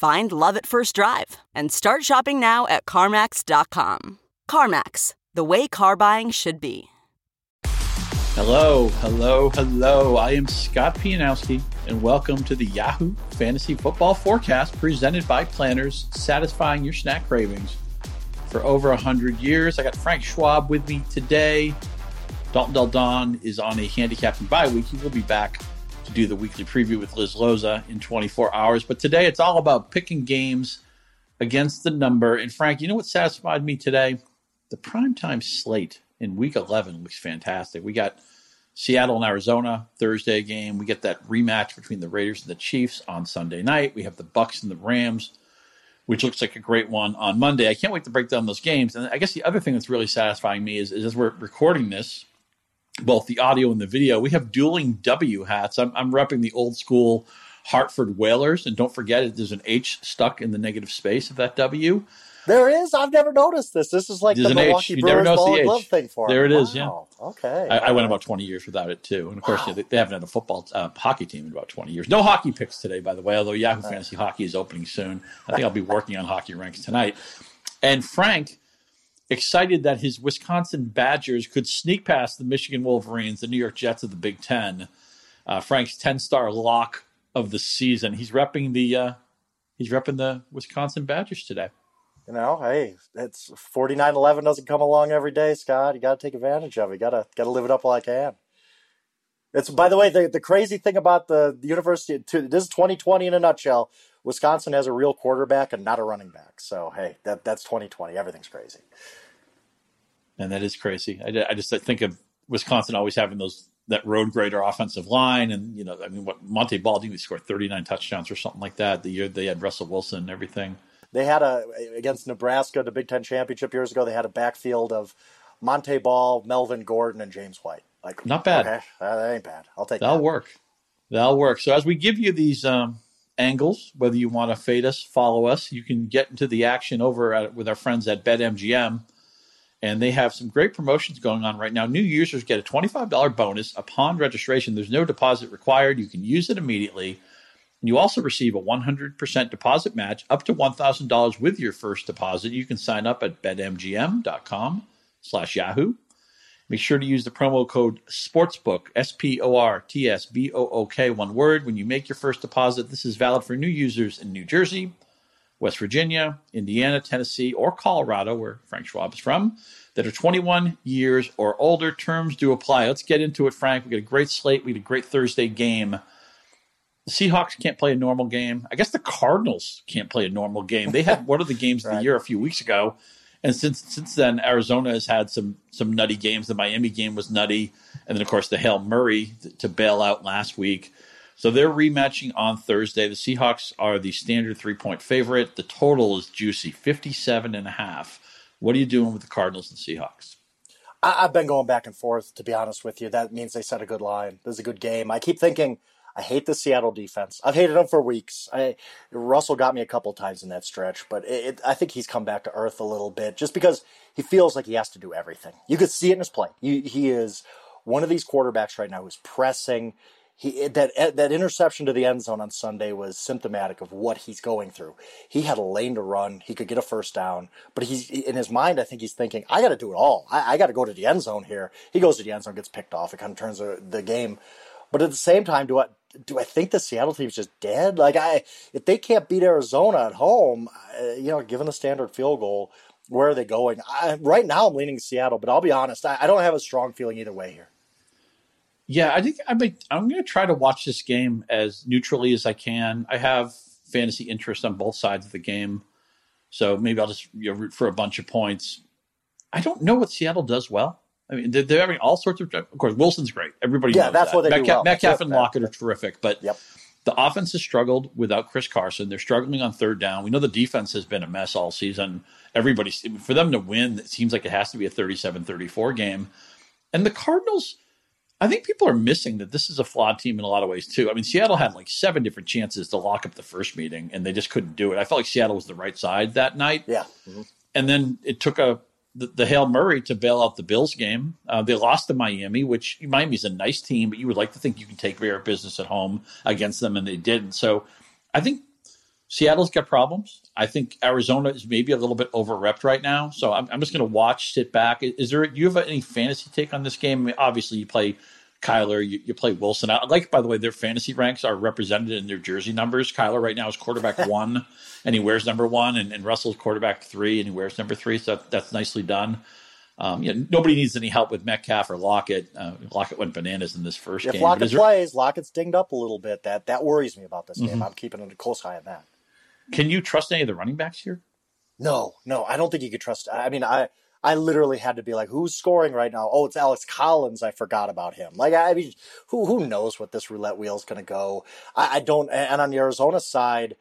Find love at first drive and start shopping now at CarMax.com. CarMax, the way car buying should be. Hello, hello, hello. I am Scott Pianowski, and welcome to the Yahoo Fantasy Football Forecast presented by Planters, satisfying your snack cravings for over 100 years. I got Frank Schwab with me today. Dalton Del Don is on a handicapping bye week. He will be back to do the weekly preview with Liz Loza in 24 hours. But today it's all about picking games against the number. And Frank, you know what satisfied me today? The primetime slate in week 11 looks fantastic. We got Seattle and Arizona Thursday game. We get that rematch between the Raiders and the Chiefs on Sunday night. We have the Bucs and the Rams, which looks like a great one on Monday. I can't wait to break down those games. And I guess the other thing that's really satisfying me is, is as we're recording this, both the audio and the video, we have dueling W hats. I'm, I'm repping the old school Hartford Whalers, and don't forget there's an H stuck in the negative space of that W. There is. I've never noticed this. This is like There's the. Milwaukee Brewers ball and glove thing for There it is, Wow. Okay. I, I went about 20 years without it too, and of course they, they haven't had a football uh, hockey team in about 20 years. No hockey picks today, by the way. Although Yahoo Fantasy Hockey is opening soon, I think I'll be working on hockey ranks tonight. And Frank excited that his Wisconsin Badgers could sneak past the Michigan Wolverines, the New York Jets of the Big Ten. Uh, Frank's 10 star lock of the season. He's repping the uh, he's repping the Wisconsin Badgers today. You know, hey, it's forty nine eleven doesn't come along every day, Scott. You got to take advantage of it. You got to got to live it up while I can. It's by the way, the, the crazy thing about the, the university. This is twenty twenty in a nutshell. Wisconsin has a real quarterback and not a running back. So hey, that that's twenty twenty. Everything's crazy. and that is crazy. I, I just think of Wisconsin always having those that road grader offensive line, and you know, I mean, what Monte Baldini scored thirty nine touchdowns or something like that the year they had Russell Wilson and everything. They had a against Nebraska, the Big Ten championship years ago. They had a backfield of Montee Ball, Melvin Gordon, and James White. Like Not bad. Okay, uh, that ain't bad. I'll take That'll that. work. That'll work. So as we give you these um, angles, whether you want to fade us, follow us, you can get into the action over at, with our friends at BetMGM. And they have some great promotions going on right now. New users get a $25 bonus upon registration. There's no deposit required. You can use it immediately. And you also receive a 100% deposit match up to $1,000 with your first deposit. You can sign up at betmgm.com slash Yahoo. Make sure to use the promo code SPORTSBOOK, S P O R T S B O O K, one word, when you make your first deposit. This is valid for new users in New Jersey, West Virginia, Indiana, Tennessee, or Colorado, where Frank Schwab is from, that are 21 years or older. Terms do apply. Let's get into it, Frank. We got a great slate. We got a great Thursday game. The Seahawks can't play a normal game. I guess the Cardinals can't play a normal game. They had one of the games of the year a few weeks ago. And since since then, Arizona has had some some nutty games. The Miami game was nutty, and then of course the Hail Murray to, to bail out last week. So they're rematching on Thursday. The Seahawks are the standard three point favorite. The total is juicy, 57 and a half. What are you doing with the Cardinals and Seahawks? I, I've been going back and forth. To be honest with you, that means they set a good line. This is a good game. I keep thinking. I hate the Seattle defense. I've hated them for weeks. I, Russell got me a couple times in that stretch, but it, it, I think he's come back to earth a little bit just because he feels like he has to do everything. You could see it in his play. He, he is one of these quarterbacks right now who's pressing. He that eh, that interception to the end zone on Sunday was symptomatic of what he's going through. He had a lane to run. He could get a first down, but he's in his mind. I think he's thinking, "I got to do it all. I, I got to go to the end zone here." He goes to the end zone, gets picked off. It kind of turns the, the game But at the same time, do I do I think the Seattle team's just dead? Like I, if they can't beat Arizona at home, uh, you know, given the standard field goal, where are they going? I, right now, I'm leaning Seattle, but I'll be honest, I, I don't have a strong feeling either way here. Yeah, I think I'm, I'm going to try to watch this game as neutrally as I can. I have fantasy interest on both sides of the game, so maybe I'll just you know, root for a bunch of points. I don't know what Seattle does well. I mean, they're, they're having all sorts of. Of course, Wilson's great. Everybody yeah, knows that's that. what they Metcalf, do well. Metcalf and Lockett are terrific, but Yep. the offense has struggled without Chris Carson. They're struggling on third down. We know the defense has been a mess all season. Everybody, for them to win, it seems like it has to be a 37 34 game. And the Cardinals, I think people are missing that this is a flawed team in a lot of ways, too. I mean, Seattle had like seven different chances to lock up the first meeting, and they just couldn't do it. I felt like Seattle was the right side that night. Yeah. Mhm. And then it took a the, the Hail Murray to bail out the Bills game. Uh, they lost to Miami, which Miami's a nice team, but you would like to think you can take care of business at home against them, and they didn't. So I think Seattle's got problems. I think Arizona is maybe a little bit overrepped right now. So I'm, I'm just going to watch, sit back. Is there? Do you have any fantasy take on this game? I mean, obviously, you play Kyler, you, you play Wilson. I like, by the way, their fantasy ranks are represented in their jersey numbers. Kyler right now is quarterback one, and he wears number one, and, and Russell's quarterback three, and he wears number three. So that, that's nicely done. Um, you know, nobody needs any help with Metcalf or Lockett. Uh, Lockett went bananas in this first If game. but Lockett plays, Lockett's dinged up a little bit. That that worries me about this Mm-hmm. game. I'm keeping a close eye on that. can you trust any of the running backs here? No, no, I don't think you could trust. I mean, I I literally had to be like, who's scoring right now? Oh, it's Alex Collins. I forgot about him. Like, I mean, who who knows what this roulette wheel is going to go? I, I don't. And on the Arizona side,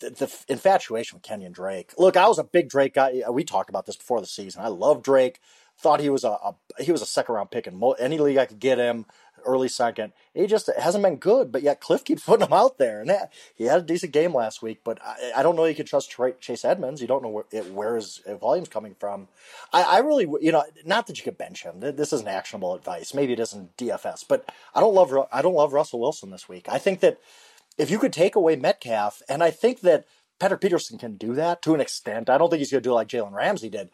the, the infatuation with Kenyon Drake. Look, I was a big Drake guy. We talked about this before the season. I love Drake. Thought he was a, a he was a second round pick in mo- any league I could get him early second. He just hasn't been good, but yet Kliff keeps putting him out there, and that, he had a decent game last week. But I, I don't know you can trust Chase Edmonds. You don't know where, it, where his uh, volume's coming from. I, I really, you know, not that you could bench him. This isn't actionable advice. Maybe it isn't DFS, but I don't love I don't love Russell Wilson this week. I think that if you could take away Metcalf, and I think that Patrick Peterson can do that to an extent. I don't think he's going to do it like Jalen Ramsey did.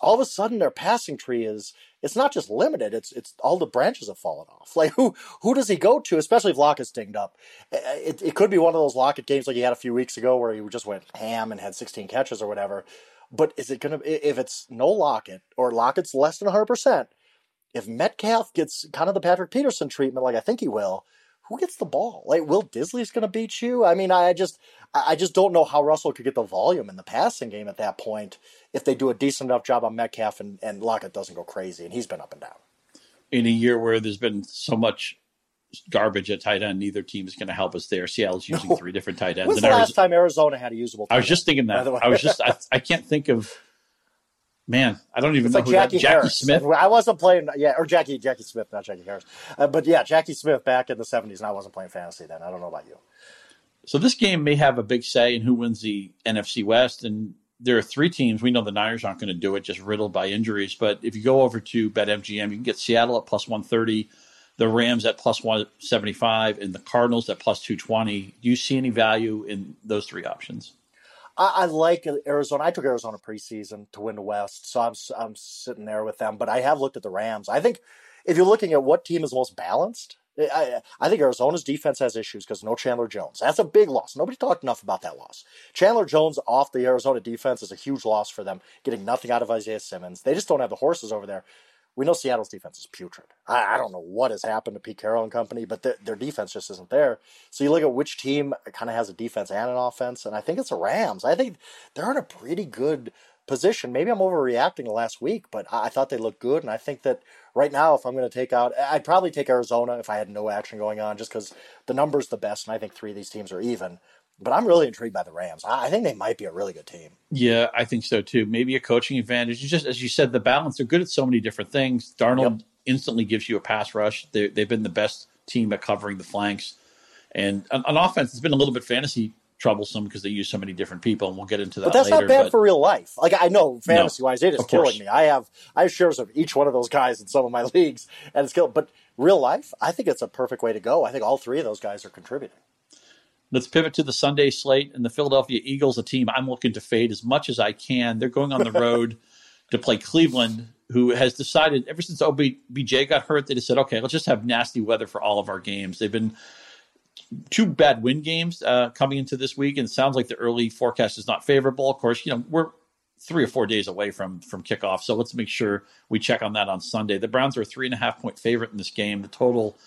All of a sudden, their passing tree is it's not just limited; it's it's all the branches have fallen off. Like who who does he go to? Especially if Lockett's dinged up. It, it could be one of those Lockett games like he had a few weeks ago where he just went ham and had 16 catches or whatever. But is it going to if it's no Lockett or Lockett's less than 100 percent? If Metcalf gets kind of the Patrick Peterson treatment, like I think he will, who gets the ball? Like Will Dissly's going to beat you? I mean, I just, I just don't know how Russell could get the volume in the passing game at that point if they do a decent enough job on Metcalf and, and Lockett doesn't go crazy, and he's been up and down. in a year where there's been so much garbage at tight end, neither team is going to help us there. Seattle's using No. three different tight ends. When's the last time Arizona had a usable? I was tight just thinking that. I was just, I, I can't think of, man, I don't even It's know like who Jackie that, Jackie Harris. Smith. I wasn't playing, yeah, or Jackie Jackie Smith, not Jackie Harris, uh, but yeah, Jackie Smith back in the '70s, and I wasn't playing fantasy then. I don't know about you. So this game may have a big say in who wins the NFC West. And there are three teams. We know the Niners aren't going to do it, just riddled by injuries. But if you go over to BetMGM, you can get Seattle at plus 130, the Rams at plus 175, and the Cardinals at plus 220. Do you see any value in those three options? I, I like Arizona. I took Arizona preseason to win the West, so I'm I'm sitting there with them. But I have looked at the Rams. I think if you're looking at what team is most balanced, eh, I, I think Arizona's defense has issues because no Chandler Jones. That's a big loss. Nobody talked enough about that loss. Chandler Jones off the Arizona defense is a huge loss for them, getting nothing out of Isaiah Simmons. They just don't have the horses over there. We know Seattle's defense is putrid. I, I don't know what has happened to Pete Carroll and company, but their, their defense just isn't there. So you look at which team kind of has a defense and an offense, and I think it's the Rams. I think they're in a pretty good position. Maybe I'm overreacting the last week, but I, I thought they looked good, and I think that right now, if I'm going to take out, I'd probably take Arizona if I had no action going on, just because the number's the best, and I think three of these teams are even. But I'm really intrigued by the Rams. I, I think they might be a really good team. Yeah, I think so too. Maybe a coaching advantage. Just, as you said, the balance. They're good at so many different things. Donald Yep. instantly gives you a pass rush. They, they've been the best team at covering the flanks, and on, on offense, it's been a little bit fantasy troublesome because they use so many different people, and we'll get into that. But that's later, not bad but- for real life. Like I know fantasy wise, it is killing me. I have I have shares of each one of those guys in some of my leagues, and it's killing. But real life, I think it's a perfect way to go. I think all three of those guys are contributing. Let's pivot to the Sunday slate and the Philadelphia Eagles, a team I'm looking to fade as much as I can. They're going on the road to play Cleveland. who has decided ever since OBJ got hurt, they just said, okay, let's just have nasty weather for all of our games. They've been two bad win games uh, coming into this week, and it sounds like the early forecast is not favorable. Of course, you know we're three or four days away from from kickoff, so let's make sure we check on that on Sunday. The Browns are a three and a half point favorite in this game. The total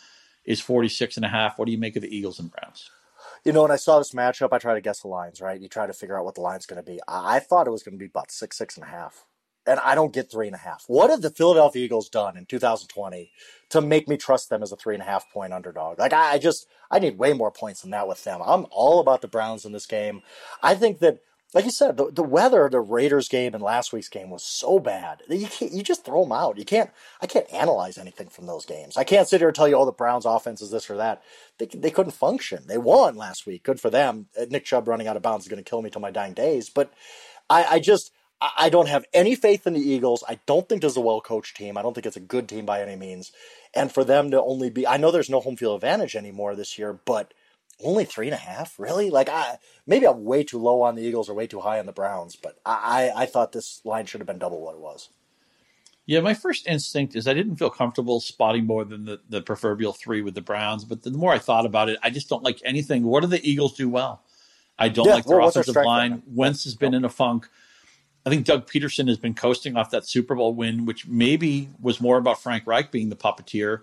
is 46 and a half. What do you make of the Eagles and Browns? You know, when I saw this matchup, I try to guess the lines, right? You try to figure out what the line's going to be. I-, I thought it was going to be about six, six and a half. And I don't get three and a half. What have the Philadelphia Eagles done in 2020 to make me trust them as a three and a half point underdog? Like, I, I just, I need way more points than that with them. I'm all about the Browns in this game. I think that like you said, the, the weather, the Raiders game and last week's game was so bad. You can't, you just throw them out. You can't, I can't analyze anything from those games. I can't sit here and tell you, oh, the Browns offense is this or that. They, they couldn't function. They won last week. Good for them. Uh, Nick Chubb running out of bounds is going to kill me till my dying days. But I, I just, I don't have any faith in the Eagles. I don't think there's a well coached team. I don't think it's a good team by any means. And for them to only be, I know there's no home field advantage anymore this year, but only three and a half, really? Like, I maybe I'm way too low on the Eagles or way too high on the Browns, but I I thought this line should have been double what it was. Yeah, my first instinct is I didn't feel comfortable spotting more than the, the proverbial three with the Browns, but the more I thought about it, I just don't like anything. What do the Eagles do well? I don't yeah, like their well, offensive their line. Wentz has been in a funk. I think Doug Pederson has been coasting off that Super Bowl win, which maybe was more about Frank Reich being the puppeteer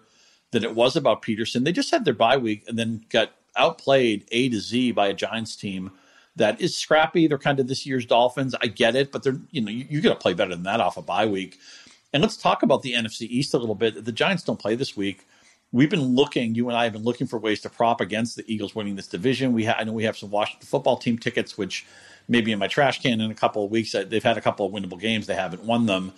than it was about Pederson. They just had their bye week and then got outplayed A to Z by a Giants team that is scrappy. They're kind of this year's Dolphins. I get it, but they're you know you, you got to play better than that off a bye week. And let's talk about the NFC East a little bit. The Giants don't play this week. We've been looking. You and I have been looking for ways to prop against the Eagles winning this division. We ha- I know we have some Washington football team tickets, which maybe in my trash can in a couple of weeks. They've had a couple of winnable games. They haven't won them.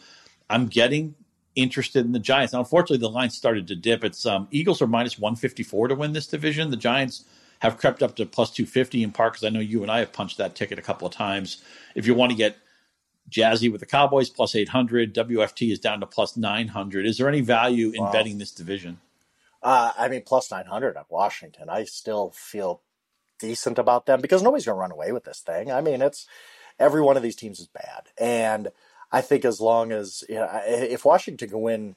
I'm getting interested in the Giants. Now, unfortunately, the line started to dip. It's um, Eagles are minus 154 to win this division. The Giants have crept up to plus 250 in part because I know you and I have punched that ticket a couple of times. If you want to get jazzy with the Cowboys, plus 800, WFT is down to plus 900. Is there any value in wow. betting this division? Uh, I mean, plus 900 at Washington. I still feel decent about them because nobody's going to run away with this thing. I mean, it's every one of these teams is bad. And I think as long as you know, if Washington can win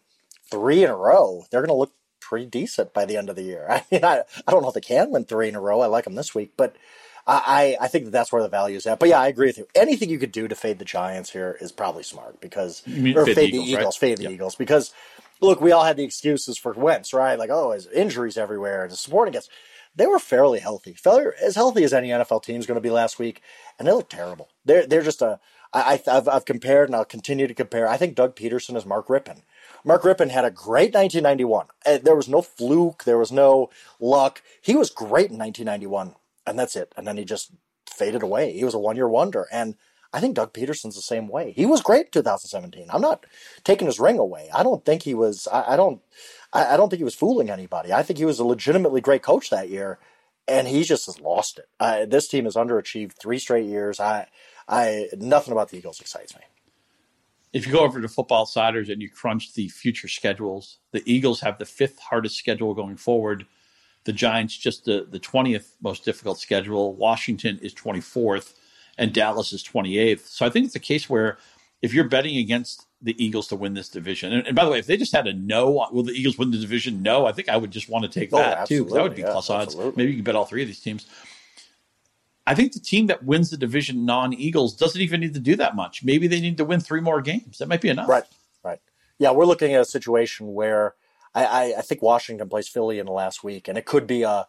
three in a row, they're going to look pretty decent by the end of the year. I mean, I, I don't know if they can win three in a row. I like them this week, but I, I think that that's where the value is at. But yeah, I agree with you. Anything you could do to fade the Giants here is probably smart because or fade, the Eagles, Eagles right? fade the yep. Eagles because look, we all had the excuses for Wentz, right? Like, oh, his injuries everywhere and his supporting guests. They were fairly healthy, fairly as healthy as any NFL team is going to be last week, and they look terrible. They're they're just a I, have I've compared and I'll continue to compare. I think Doug Pederson is Mark Rypien. Mark Rypien had a great 1991. Uh, there was no fluke. There was no luck. He was great in 1991, and that's it. And then he just faded away. He was a one year wonder. And I think Doug Pederson's the same way. He was great in 2017. I'm not taking his ring away. I don't think he was. I, I don't. I, I, don't think he was fooling anybody. I think he was a legitimately great coach that year, and he just has lost it. Uh, this team has underachieved three straight years. I. I nothing about the Eagles excites me if you go over to Football Outsiders and you crunch the future schedules, the Eagles have the fifth hardest schedule going forward. The Giants just the, the 20th most difficult schedule. Washington is 24th and Dallas is 28th. So I think it's a case where if you're betting against the Eagles to win this division, and, and by the way, if they just had a no, will the Eagles win the division? No, I think I would just want to take oh, that too that would be yeah, plus odds. Maybe you can bet all three of these teams. I think the team that wins the division non Eagles doesn't even need to do that much. Maybe they need to win three more games. That might be enough. Right, right. Yeah, we're looking at a situation where I, I, I think Washington plays Philly in the last week, and it could be a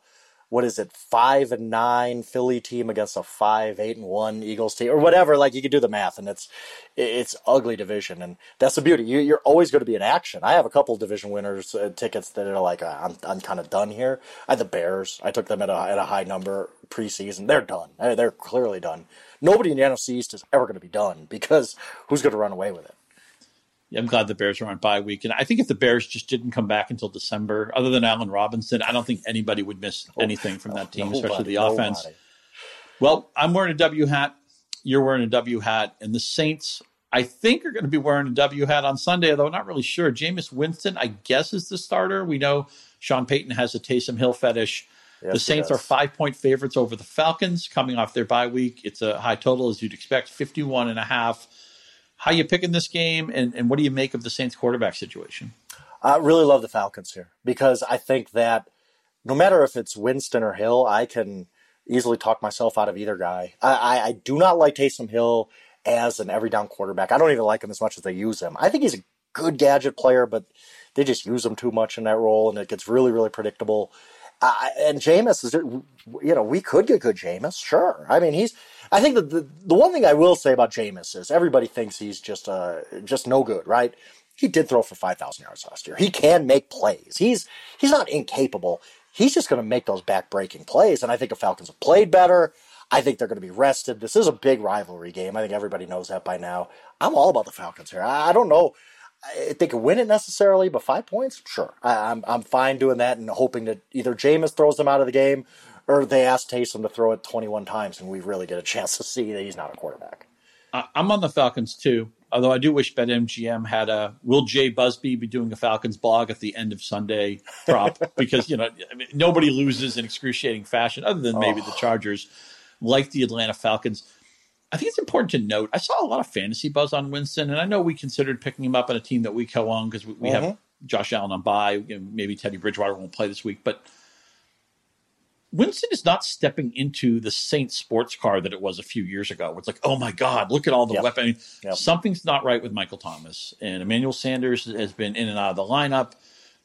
what is it, five and nine Philly team against a five, eight and one Eagles team, or whatever. Like you could do the math, and it's it's ugly division, and that's the beauty. You, are always going to be in action. I have a couple division winners uh, tickets that are like, uh, I'm I'm kind of done here. I had the Bears. I took them at a at a high number preseason. They're done. They're clearly done. Nobody in the NFC East is ever going to be done because who's going to run away with it? I'm glad the Bears are on bye week. And I think if the Bears just didn't come back until December, other than Allen Robinson, I don't think anybody would miss oh, anything from that team, nobody, especially the offense. Nobody. Well, I'm wearing a W hat. You're wearing a W hat. And the Saints, I think, are going to be wearing a W hat on Sunday, although I'm not really sure. Jameis Winston, I guess, is the starter. We know Sean Payton has a Taysom Hill fetish. Yes, the Saints are five point favorites over the Falcons coming off their bye week. It's a high total, as you'd expect, 51 and a half. How you picking this game, and, and what do you make of the Saints quarterback situation? I really love the Falcons here because I think that no matter if it's Winston or Hill, I can easily talk myself out of either guy. I, I, I do not like Taysom Hill as an every down quarterback. I don't even like him as much as they use him. I think he's a good gadget player, but they just use him too much in that role, and it gets really, really predictable. Uh, and Jameis is, you know, we could get good Jameis, sure. I mean, he's. I think that the the one thing I will say about Jameis is everybody thinks he's just uh just no good, right? He did throw for five thousand yards last year. He can make plays. He's he's not incapable. He's just going to make those back breaking plays, and I think the Falcons have played better. I think they're going to be rested. This is a big rivalry game. I think everybody knows that by now. I'm all about the Falcons here. I don't know they could win it necessarily, but five points, sure. I, am I'm, I'm fine doing that and hoping that either Jameis throws them out of the game or they ask Taysom to throw it 21 times and we really get a chance to see that he's not a quarterback. I'm on the Falcons too, although I do wish BetMGM had a Will Jay Busby be doing a Falcons blog at the end of Sunday prop because you know I mean, nobody loses in excruciating fashion other than maybe oh. the Chargers, like the Atlanta Falcons. I think it's important to note. I saw a lot of fantasy buzz on Winston, and I know we considered picking him up on a team that we co-own because we, we mm-hmm. have Josh Allen on bye. Maybe Teddy Bridgewater won't play this week, but Winston is not stepping into the Saints sports car that it was a few years ago. Where it's like, oh my God, look at all the yep. weapons. Yep. Something's not right with Michael Thomas, and Emmanuel Sanders has been in and out of the lineup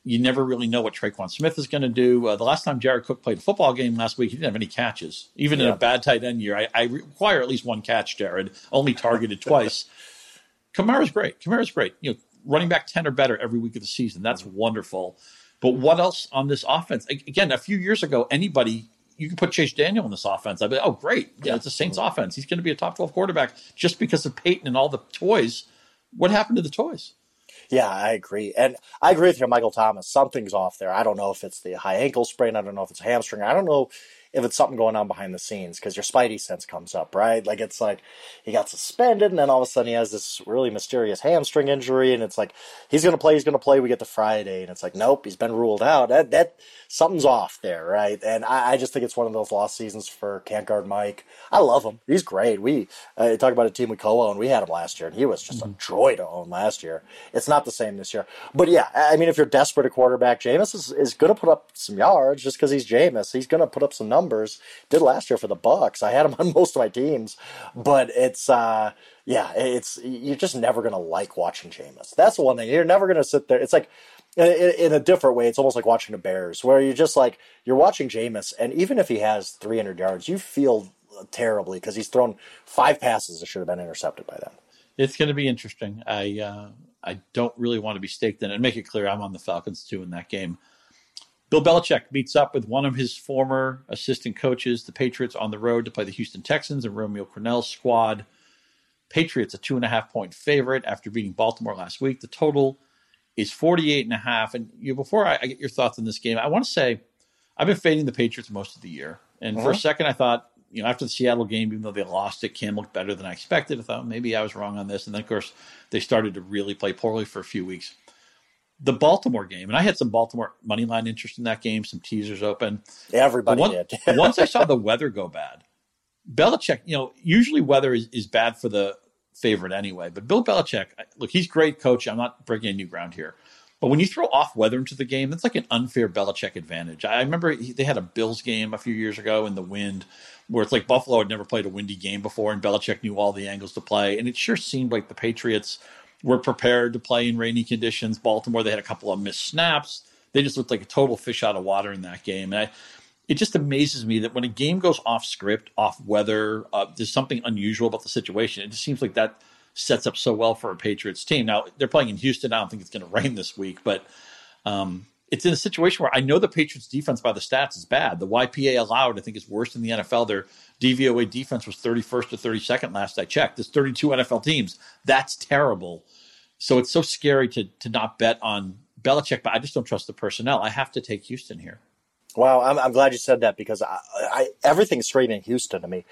you never really know what Tre'Quan Smith is going to do. Uh, the last time Jared Cook played a football game last week, he didn't have any catches. Even yeah. in a bad tight end year, I, I, require at least one catch, Jared, only targeted twice. Kamara's great. Kamara's great. You know, running back 10 or better every week of the season. That's mm-hmm. wonderful. But what else on this offense? Again, a few years ago, anybody, you could put Chase Daniel in this offense. I'd be, oh, great. Yeah, it's a Saints mm-hmm. offense. He's going to be a top 12 quarterback just because of Payton and all the toys. What happened to the toys? Yeah, I agree. And I agree with you, Michael Thomas. Something's off there. I don't know if it's the high ankle sprain. I don't know if it's a hamstring. I don't know if it's something going on behind the scenes because your spidey sense comes up, right? Like it's like he got suspended and then all of a sudden he has this really mysterious hamstring injury and it's like he's going to play, he's going to play. We get to Friday and it's like, nope, he's been ruled out. That, that something's off there, right? And I, I just think it's one of those lost seasons for can't guard Mike. I love him. He's great. We uh, talk about a team we co-own. We had him last year and he was just mm-hmm. a joy to own last year. It's not the same this year. But yeah, I mean, if you're desperate at quarterback, Jameis is, is going to put up some yards just because he's Jameis. He's going to put up some numbers numbers. Did last year for the Bucs. I had him on most of my teams, but it's uh, yeah, it's you're just never gonna like watching Jameis. That's the one thing. You're never gonna sit there. It's like in, a different way. It's almost like watching the Bears, where you're just like you're watching Jameis, and even if he has 300 yards, you feel terribly because he's thrown five passes that should have been intercepted by them. It's going to be interesting. I uh, I don't really want to be staked in it. Make it clear I'm on the Falcons too in that game. Bill Belichick meets up with one of his former assistant coaches, the Patriots, on the road to play the Houston Texans and Romeo Crennel's squad. Patriots a two and a half point favorite after beating Baltimore last week. The total is 48 and a half. And you before I, I get your thoughts on this game, I want to say I've been fading the Patriots most of the year. And uh-huh. for a uh-huh. second I thought, you know, after the Seattle game, even though they lost it, Cam looked better than I expected. I thought maybe I was wrong on this. And then of course they started to really play poorly for a few weeks the Baltimore game, and I had some Baltimore money line interest in that game, some teasers open. Everybody one, did. once I saw the weather go bad, Belichick, you know, usually weather is, is bad for the favorite anyway. But Bill Belichick, look, he's great coach. I'm not breaking any new ground here. But when you throw off weather into the game, that's like an unfair Belichick advantage. I remember he, they had a Bills game a few years ago in the wind, where it's like Buffalo had never played a windy game before, and Belichick knew all the angles to play. And it sure seemed like the Patriots – were prepared to play in rainy conditions. Baltimore, they had a couple of missed snaps. They just looked like a total fish out of water in that game. And I, it just amazes me that when a game goes off script, off weather, uh, there's something unusual about the situation. It just seems like that sets up so well for a Patriots team. Now they're playing in Houston. I don't think it's going to rain this week, but um, it's in a situation where I know the Patriots defense by the stats is bad. The YPA allowed, I think, is worse than the NFL. Their DVOA defense was 31st to 32nd last I checked. There's 32 NFL teams. That's terrible. So it's so scary to to not bet on Belichick, but I just don't trust the personnel. I have to take Houston here. Wow, I'm, I'm glad you said that because I, I, everything's straight in Houston to me.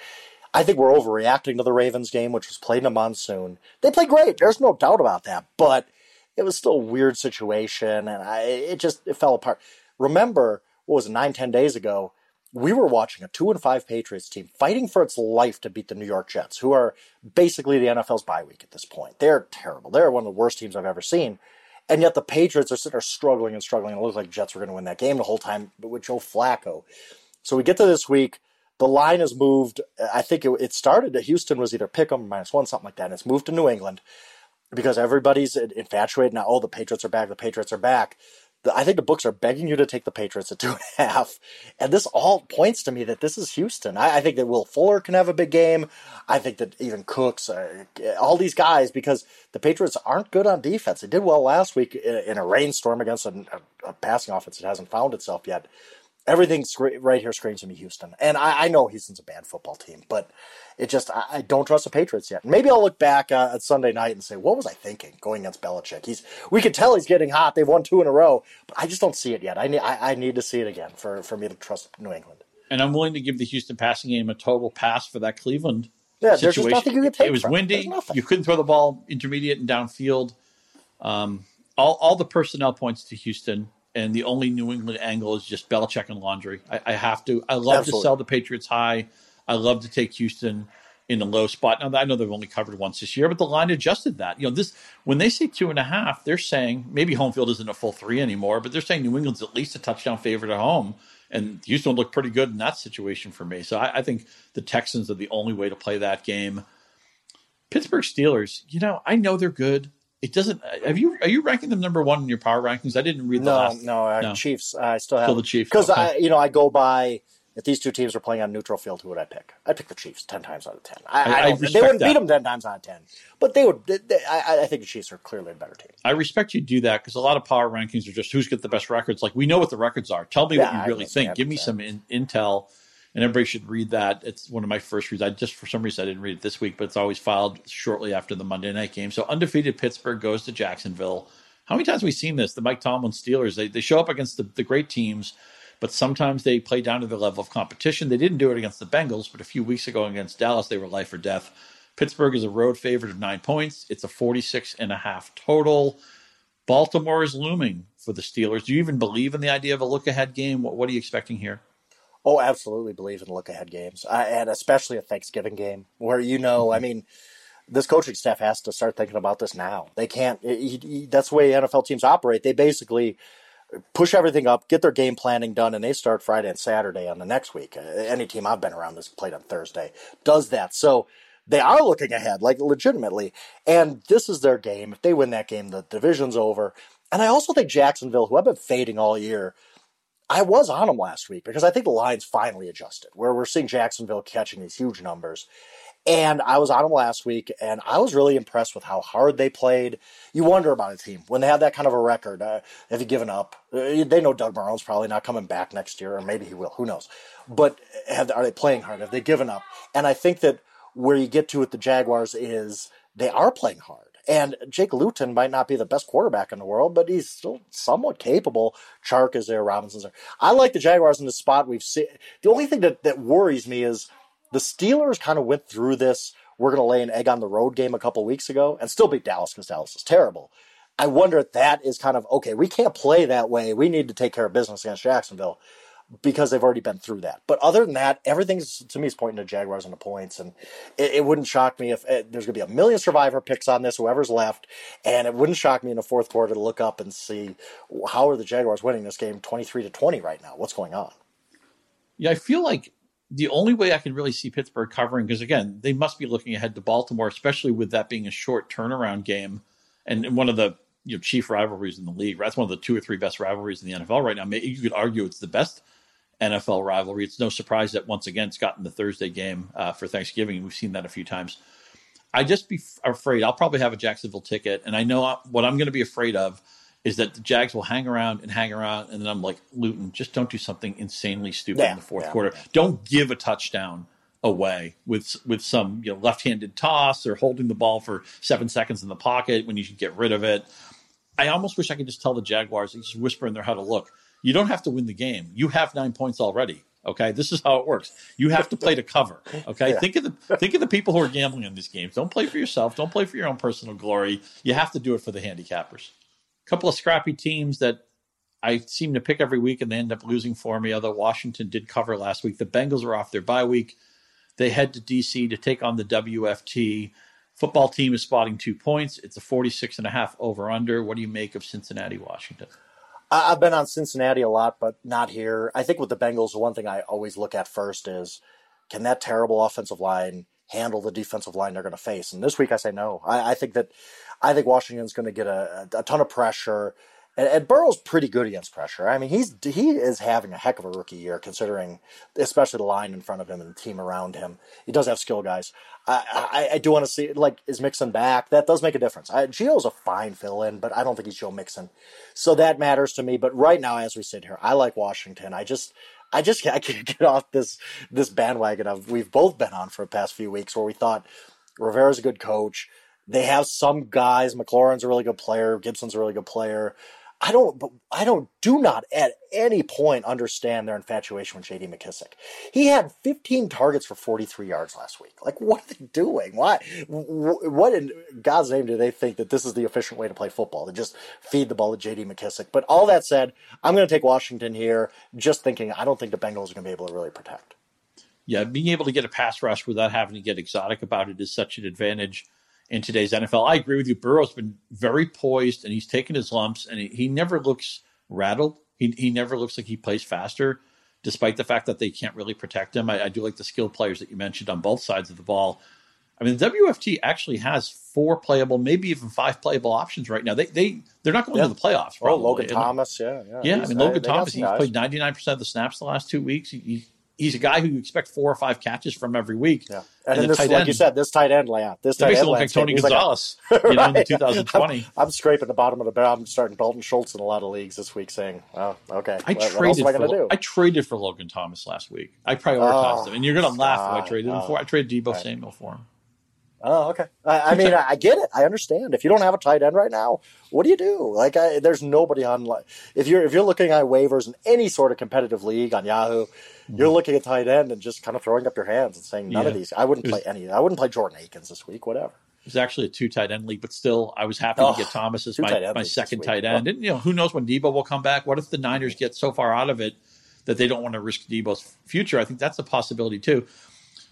I think we're overreacting to the Ravens game, which was played in a monsoon. They played great. There's no doubt about that, but it was still a weird situation, and I, it just it fell apart. Remember, what was it, nine, ten days ago? we were watching a two and five Patriots team fighting for its life to beat the New York Jets, who are basically the NFL's bye week at this point. They're terrible. They're one of the worst teams I've ever seen. And yet the Patriots are sitting there struggling and struggling. It looked like Jets were going to win that game the whole time with Joe Flacco. So we get to this week. The line has moved. I think it, it started at Houston was either pick 'em minus one, something like that. And it's moved to New England because everybody's infatuated now. Oh, the Patriots are back. The Patriots are back. I think the books are begging you to take the Patriots at two and a half. And this all points to me that this is Houston. I, I think that Will Fuller can have a big game. I think that even Cooks, uh, all these guys, because the Patriots aren't good on defense. They did well last week in, in a rainstorm against a, a, a passing offense that hasn't found itself yet everything right here screams to me Houston. And I, I, know Houston's a bad football team, but it just I, I don't trust the Patriots yet. Maybe I'll look back uh, at Sunday night and say, what was I thinking going against Belichick? He's we could tell he's getting hot. They've won two in a row, but I just don't see it yet. I need I, I need to see it again for for me to trust New England. And I'm willing to give the Houston passing game a total pass for that Cleveland. Yeah, situation. there's just nothing you can take. It was windy. You couldn't throw the ball intermediate and downfield. Um, all all the personnel points to Houston and the only New England angle is just Belichick and laundry. I, I have to. I love Absolutely. to sell the Patriots high. I love to take Houston in the low spot. Now I know they've only covered once this year, but the line adjusted that. You know, this when they say two and a half, they're saying maybe home field isn't a full three anymore, but they're saying New England's at least a touchdown favorite at home. And Houston looked pretty good in that situation for me. So I, I think the Texans are the only way to play that game. Pittsburgh Steelers, you know, I know they're good it doesn't. Have you are you ranking them number one in your power rankings? I didn't read the no, last. No, uh, no, Chiefs. Uh, I still have still the Chiefs because okay. I, you know, I go by if these two teams are playing on neutral field, who would I pick? I'd pick the Chiefs ten times out of ten. I, I, I they wouldn't that. beat them ten times out of ten, but they would. They, they, I, think the Chiefs are clearly a better team. I respect you do that because a lot of power rankings are just who's got the best records. Like we know what the records are. Tell me yeah, what you really think. Give me some in, intel and everybody should read that. It's one of my first reads. I just for some reason I didn't read it this week, but it's always filed shortly after the Monday night game. So undefeated Pittsburgh goes to Jacksonville. How many times have we seen this? The Mike Tomlin Steelers, they, they show up against the, the great teams, but sometimes they play down to their level of competition. They didn't do it against the Bengals, but a few weeks ago against Dallas, they were life or death. Pittsburgh is a road favorite of nine points. It's a 46 and a half total. Baltimore is looming for the Steelers. Do you even believe in the idea of a look ahead game? What, what are you expecting here? Oh, absolutely believe in look ahead games, uh, and especially a Thanksgiving game where you know, I mm-hmm. mean, this coaching staff has to start thinking about this now. They can't. He, he, that's the way NFL teams operate. They basically push everything up, get their game planning done, and they start Friday and Saturday on the next week. Uh, any team I've been around that's played on Thursday does that. So they are looking ahead, like legitimately. And this is their game. If they win that game, the division's over. And I also think Jacksonville, who I've been fading all year, I was on them last week because I think the line's finally adjusted, where we're seeing Jacksonville catching these huge numbers. And I was on them last week, and I was really impressed with how hard they played. You wonder about a team when they have that kind of a record. Uh, have you given up? Uh, they know Doug Marrone's probably not coming back next year, or maybe he will. Who knows? But have, are they playing hard? Have they given up? And I think that where you get to with the Jaguars is they are playing hard. And Jake Luton might not be the best quarterback in the world, but he's still somewhat capable. Chark is there, Robinson's there. I like the Jaguars in the spot we've seen. The only thing that, that worries me is the Steelers kind of went through this. We're going to lay an egg on the road game a couple weeks ago and still beat Dallas because Dallas is terrible. I wonder if that is kind of okay. We can't play that way. We need to take care of business against Jacksonville because they've already been through that. But other than that, everything's to me is pointing to Jaguars and the points, and it, it wouldn't shock me if it, eh, there's going to be a million survivor picks on this, whoever's left, and it wouldn't shock me in the fourth quarter to look up and see how are the Jaguars winning this game, twenty three to twenty right now. What's going on? Yeah, I feel like the only way I can really see Pittsburgh covering, because again, they must be looking ahead to Baltimore, especially with that being a short turnaround game, and one of the you know chief rivalries in the league. That's one of the two or three best rivalries in the NFL right now. You could argue it's the best NFL rivalry. It's no surprise that once again it's gotten the Thursday game uh, for Thanksgiving. We've seen that a few times. I just be afraid. I'll probably have a Jacksonville ticket, and I know what I'm going to be afraid of is that the Jags will hang around and hang around, and then I'm like Luton, just don't do something insanely stupid yeah, in the fourth yeah, quarter. Yeah. Don't give a touchdown away with with some you know left-handed toss or holding the ball for seven seconds in the pocket when you should get rid of it. I almost wish I could just tell the Jaguars, just whisper in their head, "Look, you don't have to win the game. You have nine points already. Okay, this is how it works. You have to play to cover. Okay, yeah. think of the think of the people who are gambling in these games. Don't play for yourself. Don't play for your own personal glory. You have to do it for the handicappers. A couple of scrappy teams that I seem to pick every week and they end up losing for me, although Washington did cover last week. The Bengals are off their bye week. They head to DC to take on the WFT. Football team is spotting two points. It's a 46 and a half over under. What do you make of Cincinnati, Washington? I've been on Cincinnati a lot, but not here. I think with the Bengals, the one thing I always look at first is can that terrible offensive line handle the defensive line they're going to face? And this week I say no. I, I think that I think Washington's going to get a, a ton of pressure. And, and Burrow's pretty good against pressure. I mean, he's he is having a heck of a rookie year, considering especially the line in front of him and the team around him. He does have skill guys. I, I, I do want to see like is Mixon back? That does make a difference. I, Gio's a fine fill in, but I don't think he's Joe Mixon, so that matters to me. But right now, as we sit here, I like Washington. I just I just I can't get off this this bandwagon of we've both been on for the past few weeks where we thought Rivera's a good coach. They have some guys. McLaurin's a really good player. Gibson's a really good player. I don't, I don't, do not at any point understand their infatuation with J.D. McKissic. He had 15 targets for 43 yards last week. Like, what are they doing? Why? What in God's name do they think that this is the efficient way to play football? To just feed the ball to J.D. McKissic. But all that said, I'm going to take Washington here. Just thinking, I don't think the Bengals are going to be able to really protect. Yeah, being able to get a pass rush without having to get exotic about it is such an advantage in today's NFL. I agree with you. Burrow's been very poised and he's taken his lumps and he, he never looks rattled. He, he never looks like he plays faster, despite the fact that they can't really protect him. I, I do like the skilled players that you mentioned on both sides of the ball. I mean, the WFT actually has four playable, maybe even five playable options right now. They they they're not going yeah. to the playoffs. Oh, Logan Thomas, yeah, yeah. Yeah, I mean Logan Thomas. He's played ninety nine percent of the snaps the last two weeks. He, he's a guy who you expect four or five catches from every week. Yeah. And, and this, like end, you said, this tight end layout, this tight end like Tony Gonzalez, like a, you know, right. in 2020. I'm, I'm, scraping the bottom of the barrel. I'm starting Dalton Schultz in a lot of leagues this week, saying, "Oh, okay, I what, traded what I for, I traded for Logan Thomas last week. I prioritized oh, him, and you're going to laugh if I traded him for. I traded Deebo oh. right. Samuel for him. Oh, okay. I, I mean, I, get it. I understand. If you don't have a tight end right now, what do you do? Like, I, there's nobody on. If you're if you're looking at waivers in any sort of competitive league on Yahoo, mm-hmm. you're looking at tight end and just kind of throwing up your hands and saying none yeah. of these. I wouldn't play any. I wouldn't play Jordan Akins this week. Whatever. It was actually a two tight end league, but still, I was happy oh, to get Thomas as my, my second tight end. Oh. And you know, who knows when Deebo will come back? What if the Niners get so far out of it that they don't want to risk Deebo's future? I think that's a possibility too.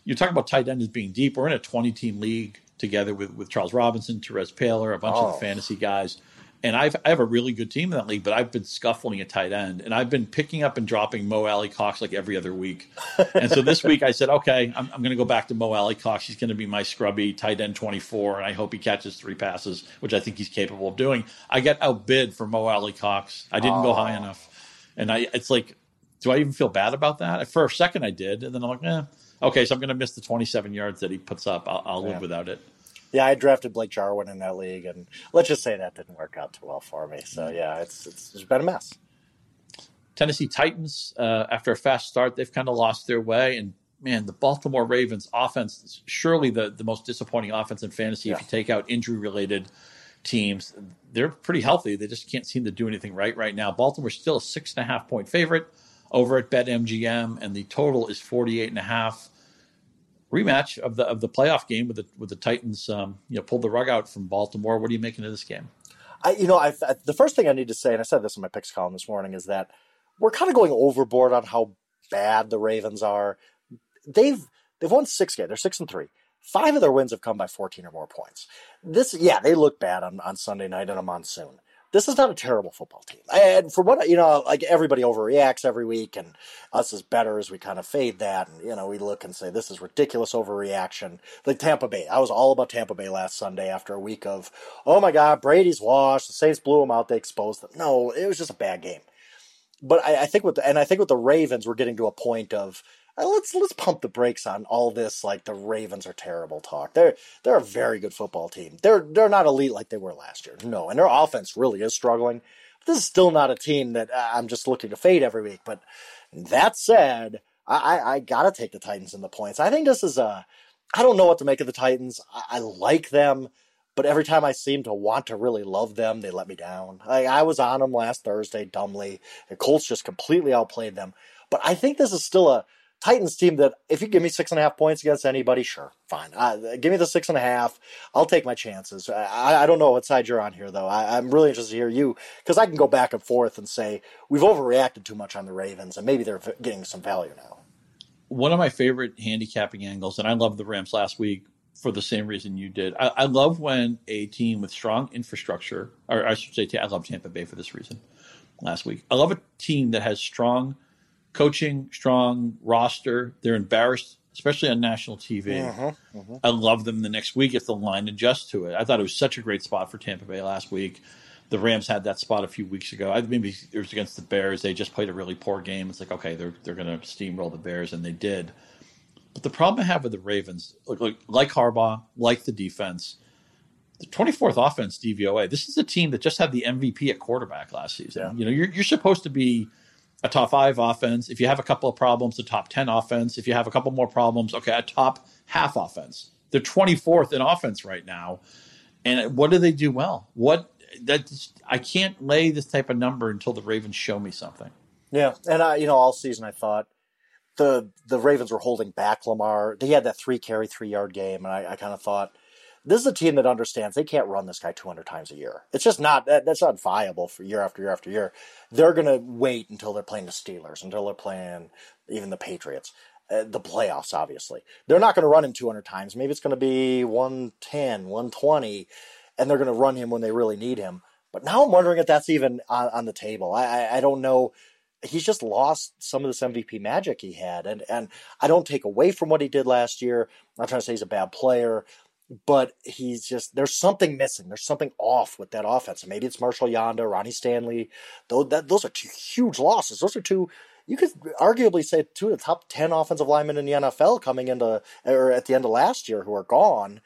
You're talking about tight end as being deep. We're in a 20 team league together with, with Charles Robinson, Terez Paylor, a bunch oh. of the oh. fantasy guys. And I've, I have a really good team in that league, but I've been scuffling at tight end. And I've been picking up and dropping Mo Alie-Cox like every other week. and so this week I said, okay, I'm, I'm going to go back to Mo Alie-Cox. He's going to be my scrubby tight end 24. And I hope he catches three passes, which I think he's capable of doing. I got outbid for Mo Alie-Cox. I didn't oh. go high enough. And I, it's like, do I even feel bad about that? For a second I did. And then I'm like, eh, okay, so I'm going to miss the 27 yards that he puts up. I'll, I'll yeah. live without it. Yeah, I drafted Blake Jarwin in that league, and let's just say that didn't work out too well for me. So yeah, it's it's, it's been a mess. Tennessee Titans, uh, after a fast start, they've kind of lost their way, and man, the Baltimore Ravens offense is surely the the most disappointing offense in fantasy. Yeah. If you take out injury related teams, they're pretty healthy. They just can't seem to do anything right right now. Baltimore's still a six and a half point favorite over at BetMGM, and the total is 48 and a half rematch of the of the playoff game with the with the Titans, um, you know, pulled the rug out from Baltimore. What are you making of this game? I, you know, I, I, the first thing I need to say, and I said this in my picks column this morning, is that we're kind of going overboard on how bad the Ravens are. They've they've won six games. They're six and three. Five of their wins have come by 14 or more points. This, yeah, they look bad on, on Sunday night in a monsoon this is not a terrible football team. And for what you know, like everybody overreacts every week, and us as betters, we kind of fade that, and you know, we look and say this is ridiculous overreaction. Like Tampa Bay, I was all about Tampa Bay last Sunday after a week of, oh my God, Brady's washed. The Saints blew them out. They exposed them. No, it was just a bad game. But I, I think with the, and I think with the Ravens, we're getting to a point of uh, let's let's pump the brakes on all this like the Ravens are terrible talk. They're they're a very good football team. They're they're not elite like they were last year. No, and their offense really is struggling. This is still not a team that uh, I'm just looking to fade every week. But that said, I, I, I gotta take the Titans in the points. I think this is a I don't know what to make of the Titans. I, I like them but every time I seem to want to really love them, they let me down. I, I was on them last Thursday dumbly. The Colts just completely outplayed them. But I think this is still a Titans team that if you give me six and a half points against anybody, sure, fine. Uh, give me the six and a half. I'll take my chances. I, I don't know what side you're on here, though. I, am really interested to hear you because I can go back and forth and say we've overreacted too much on the Ravens, and maybe they're getting some value now. One of my favorite handicapping angles, and I love the Rams last week for the same reason you did. I, I love when a team with strong infrastructure, or I should say, I love Tampa Bay for this reason. Last week, I love a team that has strong coaching, strong roster. They're embarrassed, especially on national TV. Mm-hmm, mm-hmm. I love them the next week if the line adjusts to it. I thought it was such a great spot for Tampa Bay last week. The Rams had that spot a few weeks ago. I, maybe it was against the Bears. They just played a really poor game. It's like, okay, they're, they're going to steamroll the Bears, and they did. But the problem I have with the Ravens, like, like Harbaugh, like the defense, the 24th offense DVOA. This is a team that just had the MVP at quarterback last season. Yeah. You know, you're, you're supposed to be a top five offense. If you have a couple of problems, a top 10 offense. If you have a couple more problems, okay, a top half offense. They're 24th in offense right now. And what do they do well? What that I can't lay this type of number until the Ravens show me something. Yeah, and I, you know, all season I thought the the Ravens were holding back Lamar. They had that three carry, three yard game, and I, I kind of thought this is a team that understands they can't run this guy 200 times a year. It's just not that, that's not viable for year after year after year. They're going to wait until they're playing the Steelers, until they're playing even the Patriots, uh, the playoffs. Obviously, they're not going to run him 200 times. Maybe it's going to be 110, 120, and they're going to run him when they really need him. But now I'm wondering if that's even on, on the table. I, I, I don't know he's just lost some of this MVP magic he had. And and I don't take away from what he did last year. I'm not trying to say he's a bad player but he's just there's something missing. There's something off with that offense. Maybe it's Marshall Yanda, Ronnie Stanley. Those that, those are two huge losses. Those are two. You could arguably say two of the top ten offensive linemen in the NFL coming into or at the end of last year who are gone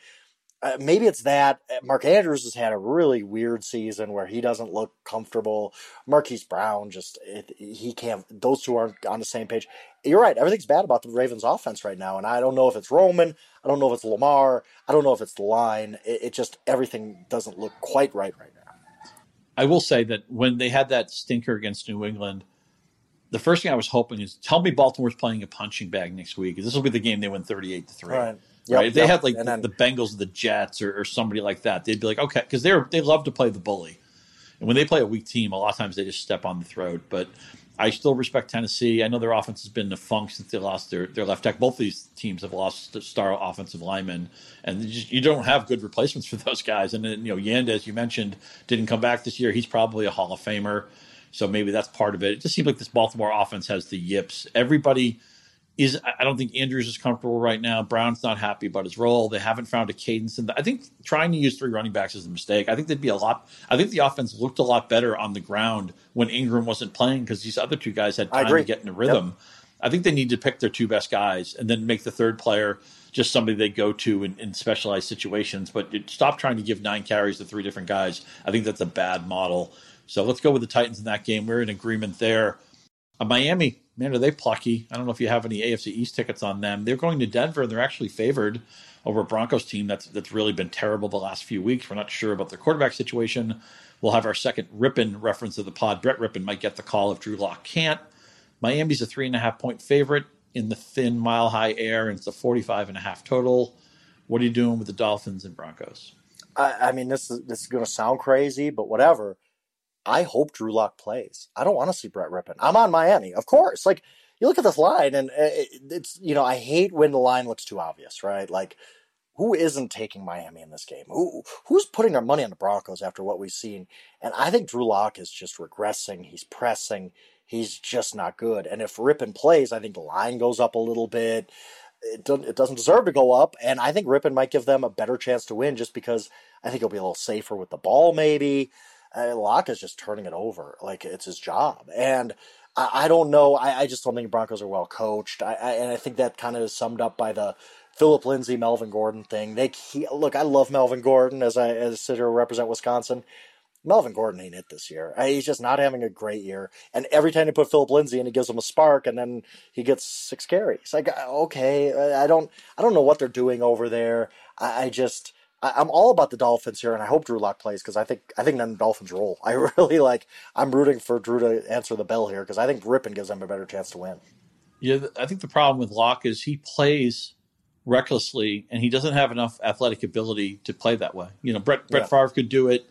uh, maybe it's that uh, Mark Andrews has had a really weird season where he doesn't look comfortable. Marquise Brown just it, he can't. Those two aren't on the same page. You're right. Everything's bad about the Ravens' offense right now, and I don't know if it's Roman. I don't know if it's Lamar. I don't know if it's the line. It, it just everything doesn't look quite right right now. I will say that when they had that stinker against New England, the first thing I was hoping is tell me Baltimore's playing a punching bag next week. This will be the game they win thirty eight to three. Right. Yep, right? If they yep. had like the, then, the, Bengals, the Jets, or, or, somebody like that, they'd be like, okay, because they're they love to play the bully, and when they play a weak team, a lot of times they just step on the throat. But I still respect Tennessee. I know their offense has been the funk since they lost their, their left tackle. Both these teams have lost star offensive linemen, and you, just, you don't have good replacements for those guys. And then you know Yanda, as you mentioned, didn't come back this year. He's probably a Hall of Famer, so maybe that's part of it. It just seems like this Baltimore offense has the yips. Everybody is I don't think Andrews is comfortable right now. Brown's not happy about his role. They haven't found a cadence, and I think trying to use three running backs is a mistake. I think they'd be a lot. I think the offense looked a lot better on the ground when Ingram wasn't playing because these other two guys had time to get in a rhythm. Yep. I think they need to pick their two best guys and then make the third player just somebody they go to in, in specialized situations. But stop trying to give nine carries to three different guys. I think that's a bad model. So let's go with the Titans in that game. We're in agreement there. Uh, Miami, man, are they plucky? I don't know if you have any AFC East tickets on them. They're going to Denver, and they're actually favored over a Broncos team that's that's really been terrible the last few weeks. We're not sure about their quarterback situation. We'll have our second Rypien reference of the pod. Brett Rypien might get the call if Drew Lock can't. Miami's a three and a half point favorite in the thin mile high air, and it's a 45 and a half total. What are you doing with the Dolphins and Broncos? I, I mean, this is this is going to sound crazy, but whatever. I hope Drew Lock plays. I don't want to see Brett Rypien. I'm on Miami, of course. Like you look at this line, and uh, it's you know I hate when the line looks too obvious, right? Like who isn't taking Miami in this game? Who who's putting their money on the Broncos after what we've seen? And I think Drew Lock is just regressing. He's pressing. He's just not good. And if Rypien plays, I think the line goes up a little bit. It doesn't, it doesn't deserve to go up, and I think Rypien might give them a better chance to win just because I think he'll be a little safer with the ball, maybe uh, Lock is just turning it over like it's his job. And I, I don't know. I, I, just don't think Broncos are well coached. I, and I think that kind of is summed up by the Phillip Lindsay, Melvin Gordon thing. They he, look. I love Melvin Gordon as I as a sitter represent Wisconsin. Melvin Gordon ain't it this year. He's just not having a great year. And every time you put Phillip Lindsay in, he gives him a spark, and then he gets six carries. Like, okay, I don't, I don't know what they're doing over there. I, I just, I, am all about the Dolphins here, and I hope Drew Lock plays because I think I think then the Dolphins roll. I really like. I'm rooting for Drew to answer the bell here because I think Rypien gives them a better chance to win. Yeah, I think the problem with Lock is he plays recklessly, and he doesn't have enough athletic ability to play that way. You know, Brett Brett yeah. Favre could do it.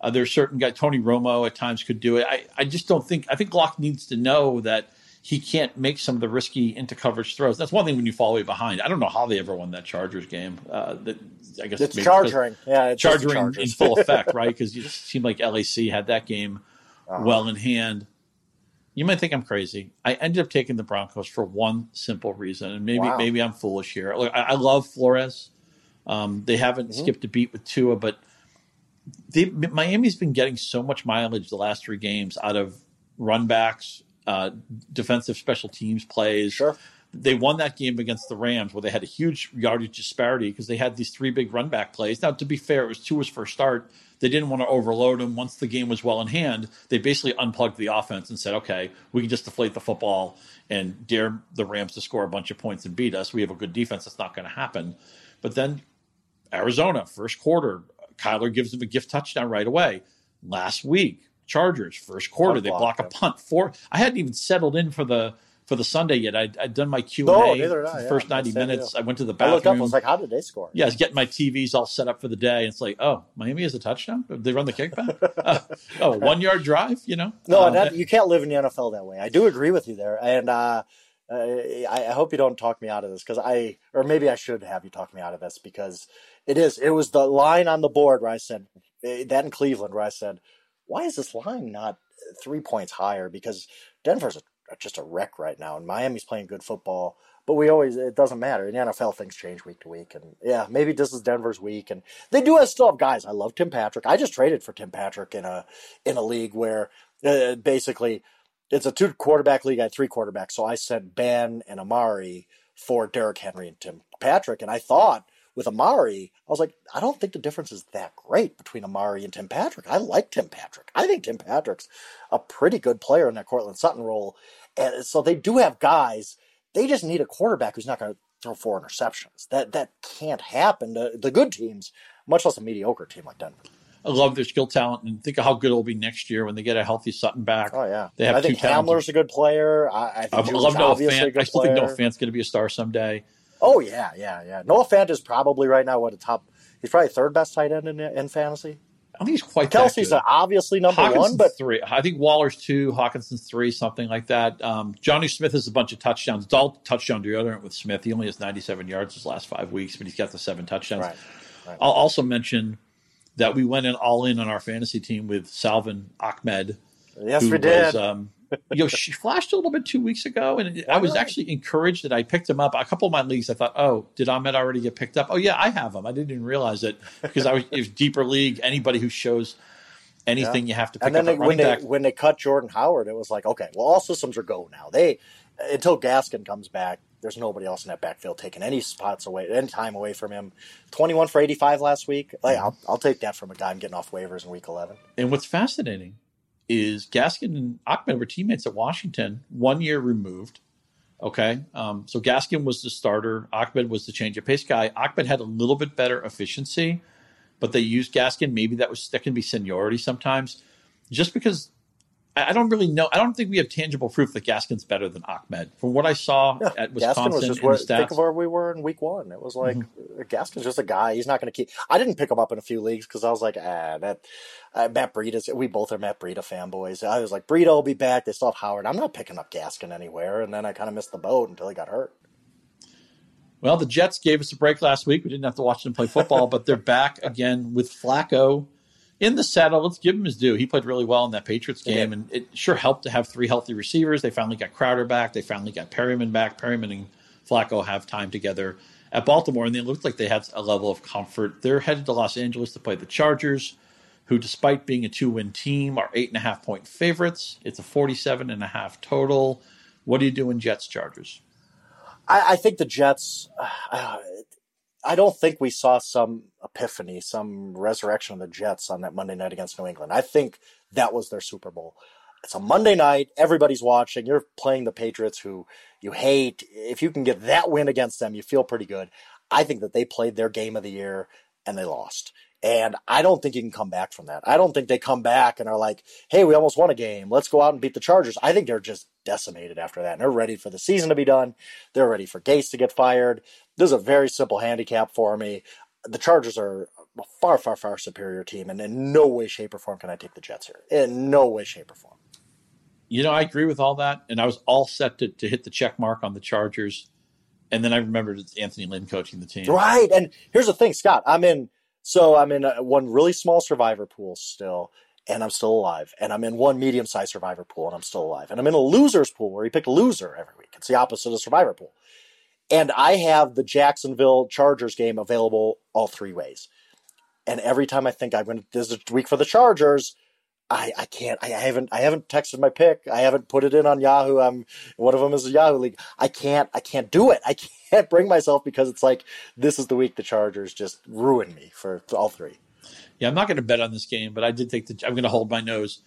Uh, there's certain guy, Tony Romo at times could do it. I, I just don't think. I think Lock needs to know that he can't make some of the risky into coverage throws. That's one thing when you fall way behind. I don't know how they ever won that Chargers game. Uh, that I guess it's charging, yeah, it's charging in full effect, right? Because it seemed like LAC had that game uh-huh. well in hand. You might think I'm crazy. I ended up taking the Broncos for one simple reason, and maybe wow. maybe I'm foolish here. Look, I, I love Flores. Um, they haven't mm-hmm. skipped a beat with Tua, but they, Miami's been getting so much mileage the last three games out of run backs, uh, defensive special teams plays. Sure. They won that game against the Rams where they had a huge yardage disparity because they had these three big run back plays. Now, to be fair, it was Tua's first start. They didn't want to overload him. Once the game was well in hand, they basically unplugged the offense and said, okay, we can just deflate the football and dare the Rams to score a bunch of points and beat us. We have a good defense. That's not going to happen. But then Arizona, first quarter, Kyler gives them a gift touchdown right away. Last week, Chargers, first quarter, they block a punt. Four. I hadn't even settled in for the for the Sunday yet. I'd, I'd done my Q and A. The first ninety minutes, I went to the bathroom. I looked up. I was like, "How did they score?" Yeah, I was getting my TVs all set up for the day. It's like, oh, Miami has a touchdown. They run the kickback. uh, oh, one yard drive. You know. No, um, that, you can't live in the NFL that way. I do agree with you there, and uh, I, I hope you don't talk me out of this because I, or maybe I should have you talk me out of this because it is. It was the line on the board where I said eh, that in Cleveland where I said, why is this line not three points higher? Because Denver's a just a wreck right now, and Miami's playing good football. But we always it doesn't matter. In the NFL, things change week to week, and yeah, maybe this is Denver's week, and they do have still have guys. I love Tim Patrick. I just traded for Tim Patrick in a in a league where uh, basically it's a two quarterback league. I had three quarterbacks, so I sent Ben and Amari for Derrick Henry and Tim Patrick, and I thought with Amari, I was like, I don't think the difference is that great between Amari and Tim Patrick. I like Tim Patrick. I think Tim Patrick's a pretty good player in that Courtland Sutton role. And so they do have guys. They just need a quarterback who's not going to throw four interceptions. That that can't happen to the good teams, much less a mediocre team like Denver. I love their skill talent and think of how good it'll be next year when they get a healthy Sutton back. Oh yeah, they have I think Hamler's a good player. I, I, I love Noah Fant. I still player. think Noah Fant's going to be a star someday. Oh yeah, yeah, yeah. Noah Fant is probably right now what a top. He's probably third best tight end in, in fantasy. I think he's quite. Kelce's obviously number one, but three. I think Waller's two, Hockenson's three, something like that. Um, Jonnu Smith has a bunch of touchdowns. Dahl touchdown deodorant with Smith. He only has 97 yards his last five weeks, but he's got the seven touchdowns. Right, right. I'll also mention that we went in all in on our fantasy team with Salvon Ahmed. Yes, we did. Was, um, you know, she flashed a little bit two weeks ago, and I was actually encouraged that I picked him up. A couple of my leagues, I thought, oh, did Ahmed already get picked up? Oh, yeah, I have him. I didn't even realize it because I was, was deeper league. Anybody who shows anything, yeah. you have to pick and then they, when they when they cut Jordan Howard, it was like, okay, well, all systems are go now. They until Gaskin comes back, there's nobody else in that backfield taking any spots away, any time away from him. 21 for 85 last week. Like, mm-hmm. I'll, I'll take that from a guy I'm getting off waivers in week 11. And what's fascinating is Gaskin and Ahmed were teammates at Washington, one year removed. Okay, um, so Gaskin was the starter. Ahmed was the change of pace guy. Ahmed had a little bit better efficiency, but they used Gaskin. Maybe that was that can be seniority sometimes. Just because I don't really know. I don't think we have tangible proof that Gaskin's better than Ahmed. From what I saw yeah, at Wisconsin, was just where, think of where we were in week one. It was like mm-hmm. Gaskin's just a guy. He's not going to keep. I didn't pick him up in a few leagues because I was like, ah, that uh, Matt Breida. We both are Matt Breida fanboys. I was like, Breida will be back. They still have Howard. I'm not picking up Gaskin anywhere. And then I kind of missed the boat until he got hurt. Well, the Jets gave us a break last week. We didn't have to watch them play football, but they're back again with Flacco in the saddle. Let's give him his due. He played really well in that Patriots game, and it sure helped to have three healthy receivers. They finally got Crowder back. They finally got Perriman back. Perriman and Flacco have time together at Baltimore, and they looked like they had a level of comfort. They're headed to Los Angeles to play the Chargers, who, despite being a two-win team, are eight and a half point favorites. It's a forty-seven and a half total. What do you do in Jets Chargers? I, I think the Jets. Uh, I don't think we saw some epiphany, some resurrection of the Jets on that Monday night against New England. I think that was their Super Bowl. It's a Monday night. Everybody's watching. You're playing the Patriots, who you hate. If you can get that win against them, you feel pretty good. I think that they played their game of the year and they lost. And I don't think you can come back from that. I don't think they come back and are like, hey, we almost won a game. Let's go out and beat the Chargers. I think they're just decimated after that. And they're ready for the season to be done. They're ready for Gase to get fired. This is a very simple handicap for me. The Chargers are a far, far, far superior team, and in no way, shape, or form can I take the Jets here. In no way, shape, or form. You know, I agree with all that, and I was all set to, to hit the check mark on the Chargers. And then I remembered it's Anthony Lynn coaching the team. Right. And here's the thing, Scott. I'm in, so I'm in a, one really small survivor pool still, and I'm still alive. And I'm in one medium sized survivor pool, and I'm still alive. And I'm in a loser's pool where you pick a loser every week. It's the opposite of survivor pool. And I have the Jacksonville Chargers game available all three ways. And every time I think I'm going to, this is a week for the Chargers, I, I can't. I haven't. I haven't texted my pick. I haven't put it in on Yahoo. I'm one of them is a Yahoo league. I can't. I can't do it. I can't bring myself because it's like this is the week the Chargers just ruined me for all three. Yeah, I'm not going to bet on this game, but I did take the. I'm going to hold my nose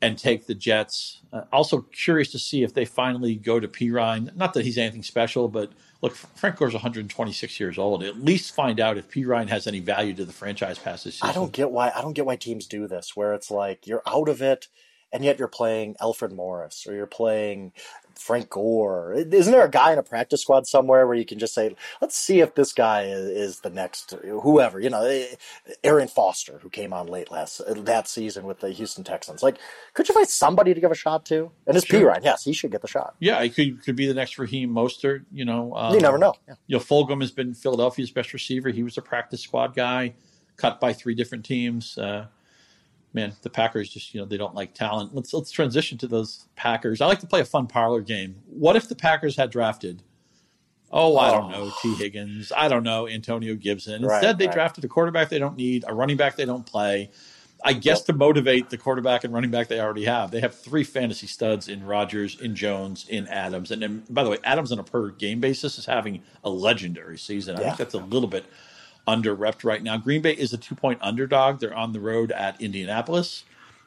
and take the Jets. Uh, also curious to see if they finally go to Perine. Not that he's anything special, but look, Frank Gore's 126 years old. At least find out if Perine has any value to the franchise past this season. I don't get why I don't get why teams do this, where it's like you're out of it, and yet you're playing Alfred Morris or you're playing Frank Gore. Isn't there a guy in a practice squad somewhere where you can just say, let's see if this guy is, the next whoever, you know, Arian Foster, who came on late last that season with the Houston Texans. Like, could you find somebody to give a shot to? And it's sure. Perine. Yes, he should get the shot. Yeah, he could could be the next Raheem Mostert. You know, um, you never know. Yeah. You know, Fulgham has been Philadelphia's best receiver. He was a practice squad guy, cut by three different teams. Uh, man, the Packers just you know they don't like talent. Let's let's transition to those Packers. I like to play a fun parlor game. What if the Packers had drafted? Oh, I don't oh. know, Tee Higgins. I don't know, Antonio Gibson. Instead, right, they right. drafted a quarterback they don't need, a running back they don't play. I guess to motivate the quarterback and running back they already have. They have three fantasy studs in Rodgers, in Jones, in Adams. And then, by the way, Adams on a per game basis is having a legendary season. I yeah. think that's a little bit under repped right now. Green Bay is a two point underdog. They're on the road at Indianapolis.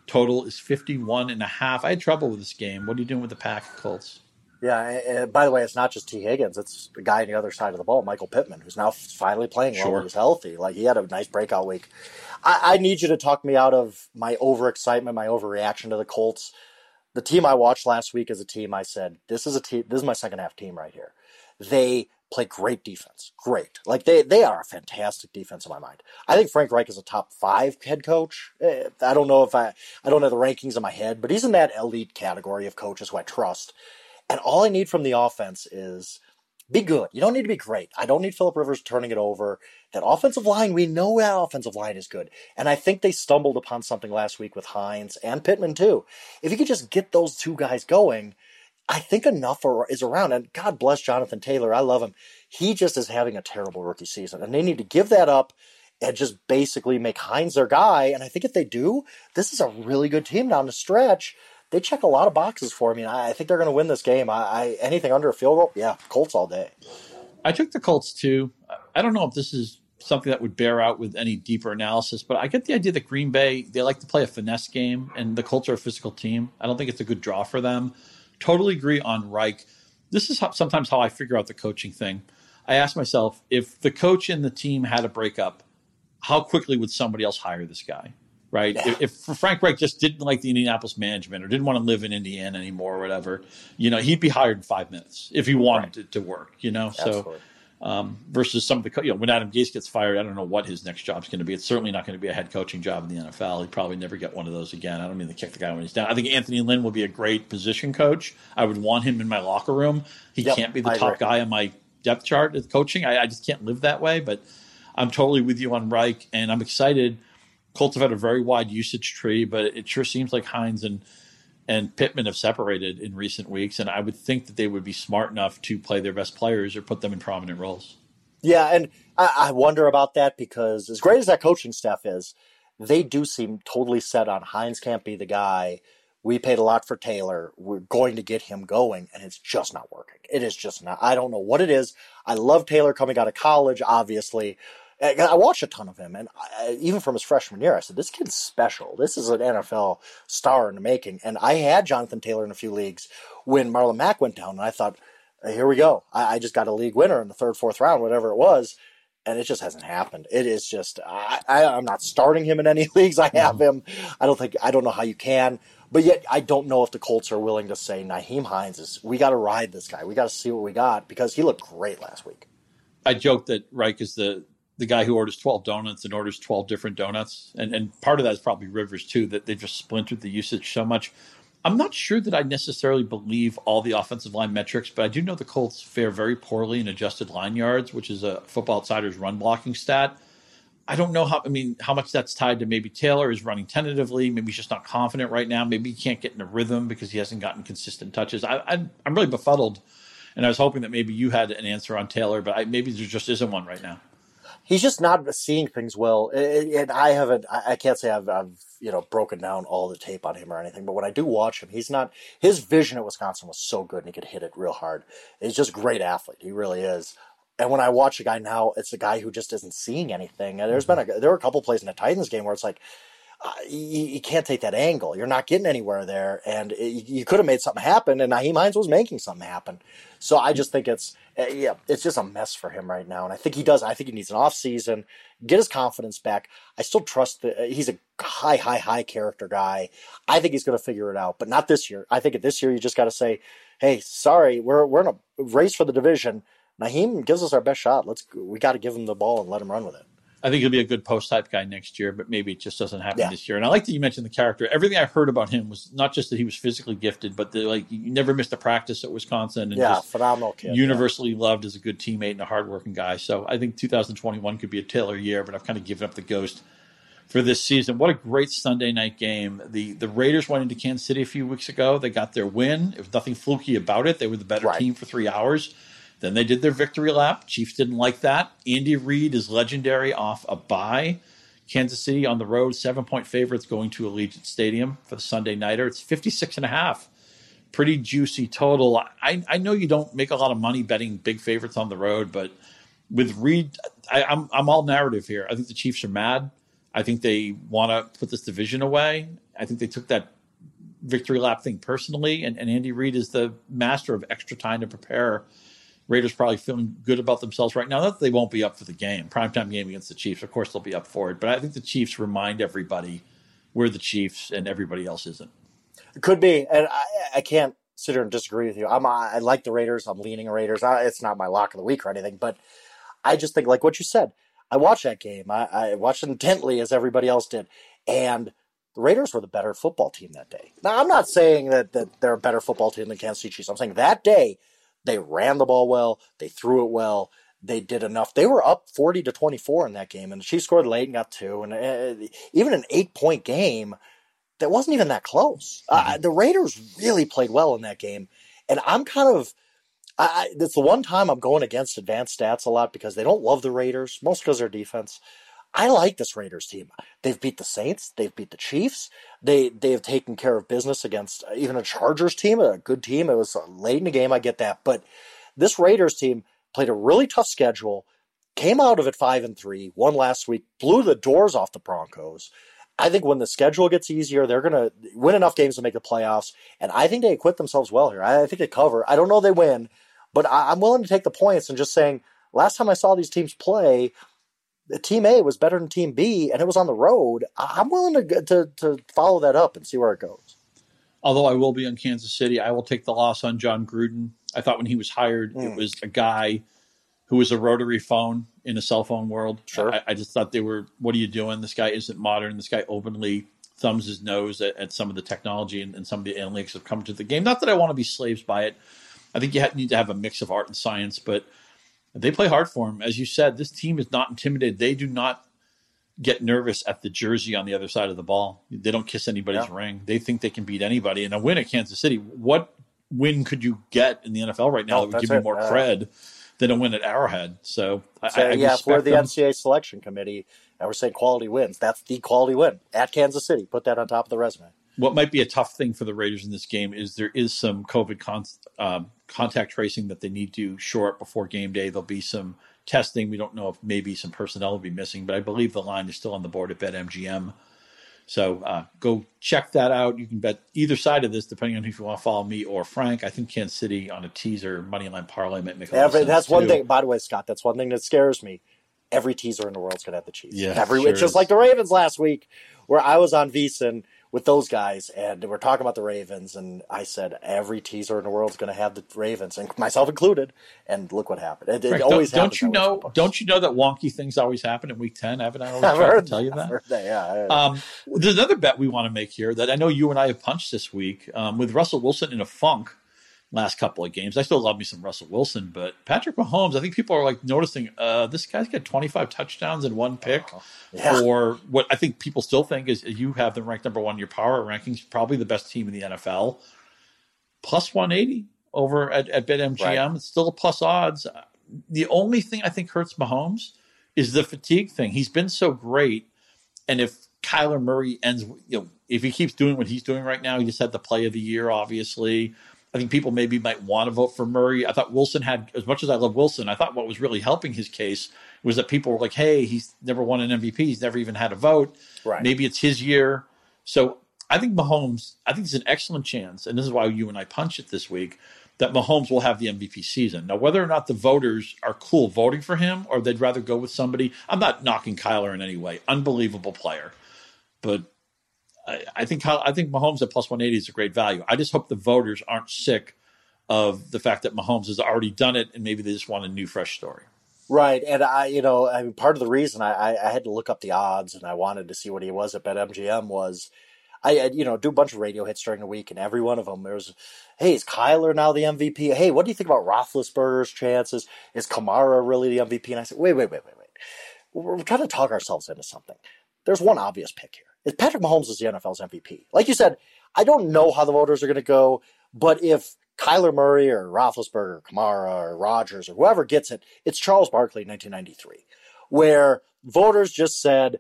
Total is 51 and a half. I had trouble with this game. What are you doing with the Pack Colts? Yeah, and by the way, it's not just Tee Higgins. It's the guy on the other side of the ball, Michael Pittman, who's now finally playing well. Sure. He's healthy. Like he had a nice breakout week. I, I need you to talk me out of my overexcitement, my overreaction to the Colts. The team I watched last week is a team I said this is a team. This is my second half team right here. They play great defense. Great. Like they, they are a fantastic defense in my mind. I think Frank Reich is a top five head coach. Eh, I don't know if I, I don't have the rankings in my head, but he's in that elite category of coaches who I trust. And all I need from the offense is be good. You don't need to be great. I don't need Philip Rivers turning it over. That offensive line, we know that offensive line is good. And I think they stumbled upon something last week with Hines and Pittman too. If you could just get those two guys going, I think enough are, is around. And God bless Jonathan Taylor. I love him. He just is having a terrible rookie season. And they need to give that up and just basically make Hines their guy. And I think if they do, this is a really good team down the stretch. They check a lot of boxes for me. And I, think they're going to win this game. I, I anything under a field goal, yeah, Colts all day. I took the Colts too. I don't know if this is something that would bear out with any deeper analysis, but I get the idea that Green Bay, they like to play a finesse game, and the Colts are a physical team. I don't think it's a good draw for them. Totally agree on Reich. This is how, sometimes how I figure out the coaching thing. I ask myself if the coach and the team had a breakup, how quickly would somebody else hire this guy? Right? Yeah. If, if, Frank Reich just didn't like the Indianapolis management or didn't want to live in Indiana anymore or whatever, you know, he'd be hired in five minutes if he wanted right. to, to, work, you know? So um, versus some of the, you know, when Adam Gase gets fired, I don't know what his next job is going to be. It's certainly not going to be a head coaching job in the NFL. He'd probably never get one of those again. I don't mean to kick the guy when he's down. I think Anthony Lynn will be a great position coach. I would want him in my locker room. He yep, can't be the I top agree. guy on my depth chart of coaching. I, I just can't live that way. But I'm totally with you on Reich, and I'm excited. Colts have had a very wide usage tree, but it sure seems like Hines and and Pittman have separated in recent weeks, and I would think that they would be smart enough to play their best players or put them in prominent roles. Yeah, and I, I wonder about that because as great as that coaching staff is, they do seem totally set on Hines can't be the guy. We paid a lot for Taylor. We're going to get him going, and it's just not working. It is just not. I don't know what it is. I love Taylor coming out of college, obviously. I watched a ton of him, and I, even from his freshman year, I said, "This kid's special. This is an NFL star in the making." And I had Jonathan Taylor in a few leagues when Marlon Mack went down, and I thought, here we go. I, I just got a league winner in the third, fourth round, whatever it was. And it just hasn't happened. It is just, I, I, am not starting him in any leagues. I have mm-hmm. him. I don't think, I don't know how you can, But yet, I don't know if the Colts are willing to say Nyheim Hines is. We got to ride this guy. We got to see what we got because he looked great last week. I joked that Reich is the the guy who orders 12 donuts and orders 12 different donuts. And, and part of that is probably Rivers, too, that they just splintered the usage so much. I'm not sure that I necessarily believe all the offensive line metrics, but I do know the Colts fare very poorly in adjusted line yards, which is a Football Outsiders run blocking stat. I don't know how. I mean, how much that's tied to maybe Taylor is running tentatively. Maybe he's just not confident right now. Maybe he can't get in a rhythm because he hasn't gotten consistent touches. I, I, I'm really befuddled, and I was hoping that maybe you had an answer on Taylor, but I, maybe there just isn't one right now he's just not seeing things well. And I haven't, I can't say I've, I've, you know, broken down all the tape on him or anything, but when I do watch him, he's not, his vision at Wisconsin was so good and he could hit it real hard. He's just a great athlete. He really is. And when I watch a guy now, it's a guy who just isn't seeing anything. And there's been a, there were a couple plays in the Titans game where it's like, uh, you, you, can't take that angle. You're not getting anywhere there, and it, you could have made something happen. And Nyheim Hines was making something happen. So I just think it's yeah, it's just a mess for him right now. And I think he does. I think he needs an off season, get his confidence back. I still trust that uh, he's a high, high, high character guy. I think he's going to figure it out, but not this year. I think this year you just got to say, hey, sorry, we're we're in a race for the division. Nyheim gives us our best shot. Let's we got to give him the ball and let him run with it. I think he'll be a good post type guy next year, but maybe it just doesn't happen yeah. this year. And I like that you mentioned the character. Everything I heard about him was not just that he was physically gifted, but that like you never missed a practice at Wisconsin. And yeah, phenomenal kid. Universally yeah. loved as a good teammate and a hardworking guy. So I think 2021 could be a Taylor year, but I've kind of given up the ghost for this season. What a great Sunday night game. The the Raiders went into Kansas City a few weeks ago. They got their win. It was nothing fluky about it. They were the better right. team for three hours. Then they did their victory lap. Chiefs didn't like that. Andy Reid is legendary off a bye. Kansas City on the road, seven point favorites going to Allegiant Stadium for the Sunday Nighter. It's 56 and a half. Pretty juicy total. I, I know you don't make a lot of money betting big favorites on the road, but with Reid, I, I'm, I'm all narrative here. I think the Chiefs are mad. I think they want to put this division away. I think they took that victory lap thing personally, and, and Andy Reid is the master of extra time to prepare Raiders probably feeling good about themselves right now. That they won't be up for the game, primetime game against the Chiefs. Of course, they'll be up for it. But I think the Chiefs remind everybody we're the Chiefs and everybody else isn't. It could be, and I, I can't sit here and disagree with you. I'm I like the Raiders. I'm leaning Raiders. I, it's not my lock of the week or anything, but I just think like what you said. I watched that game. I, I watched it intently as everybody else did, and the Raiders were the better football team that day. Now, I'm not saying that, that they're a better football team than Kansas City Chiefs. I'm saying that day they ran the ball well. They threw it well. They did enough. They were up 40 to 24 in that game, and the Chiefs scored late and got two. And uh, even an eight point game, that wasn't even that close. Uh, the Raiders really played well in that game. And I'm kind of, I, it's the one time I'm going against advanced stats a lot because they don't love the Raiders, most because their defense. I like this Raiders team. They've beat the Saints. They've beat the Chiefs. They they have taken care of business against uh, even a Chargers team, a good team. It was uh, late in the game. I get that, but this Raiders team played a really tough schedule. Came out of it five and three. Won last week. Blew the doors off the Broncos. I think when the schedule gets easier, they're going to win enough games to make the playoffs. And I think they acquit themselves well here. I think they cover. I don't know they win, but I'm willing to take the points and just saying. Last time I saw these teams play, Team A was better than Team B, and it was on the road. I'm willing to to to follow that up and see where it goes. Although I will be on Kansas City, I will take the loss on Jon Gruden. I thought when he was hired, mm. it was a guy who was a rotary phone in a cell phone world. Sure. I, I, just thought they were, what are you doing? This guy isn't modern. This guy openly thumbs his nose at, at some of the technology and, and, some of the analytics have come to the game. Not that I want to be slaves by it. I think you have, need to have a mix of art and science, but – they play hard for him. As you said, this team is not intimidated. They do not get nervous at the jersey on the other side of the ball. They don't kiss anybody's yeah. ring. They think they can beat anybody. And a win at Kansas City, what win could you get in the NFL right now oh, that would give it. you more uh, cred than a win at Arrowhead? So, so I, I yeah, for the them. NCAA selection committee, I was saying quality wins. That's the quality win at Kansas City. Put that on top of the resume what might be a tough thing for the Raiders in this game is there is some COVID con- um, contact tracing that they need to shore up before game day. There'll be some testing. We don't know if maybe some personnel will be missing, but I believe the line is still on the board at BetMGM. So uh, go check that out. You can bet either side of this, depending on if you want to follow me or Frank. I think Kansas City on a teaser money line parlay might make a lot That's one too. thing. By the way, Scott, that's one thing that scares me. Every teaser in the world is going to have the Chiefs. Yeah, Every, sure just like the Ravens last week, where I was on VSiN with those guys, and we're talking about the Ravens, and I said every teaser in the world is going to have the Ravens, and myself included. And look what happened. It, it always don't, don't you know? Don't you know that wonky things always happen in Week Ten? Haven't I always I've tried to tell you that? that yeah. Um, there's another bet we want to make here that I know you and I have punched this week um, with Russell Wilson in a funk last couple of games. I still love me some Russell Wilson, but Patrick Mahomes, I think people are like noticing uh, this guy's got 25 touchdowns and one pick uh, yeah. for what I think people still think is you have them ranked number one in your power rankings, probably the best team in the NFL. Plus 180 over at, at BetMGM. Right. It's still a plus odds. The only thing I think hurts Mahomes is the fatigue thing. He's been so great. And if Kyler Murray ends, you know, if he keeps doing what he's doing right now, he just had the play of the year, obviously. I think people maybe might want to vote for Murray. I thought Wilson had, as much as I love Wilson, I thought what was really helping his case was that people were like, hey, he's never won an MVP. He's never even had a vote. Right. Maybe it's his year. So I think Mahomes, I think it's an excellent chance. And this is why you and I punch it this week that Mahomes will have the MVP season. Now, whether or not the voters are cool voting for him or they'd rather go with somebody, I'm not knocking Kyler in any way. Unbelievable player. But I, think I think Mahomes at plus 180 is a great value. I just hope the voters aren't sick of the fact that Mahomes has already done it and maybe they just want a new, fresh story. Right, and I, you know, I mean, part of the reason I, I had to look up the odds and I wanted to see what he was at BetMGM was, I, you know, do a bunch of radio hits during the week, and every one of them there was, hey, is Kyler now the MVP? Hey, what do you think about Roethlisberger's chances? Is Kamara really the MVP? And I said, wait, wait, wait, wait, wait. We're trying to talk ourselves into something. There's one obvious pick here is Patrick Mahomes is the NFL's MVP. Like you said, I don't know how the voters are going to go, but if Kyler Murray or Roethlisberger or Kamara or Rodgers or whoever gets it, it's Charles Barkley in 1993, where voters just said,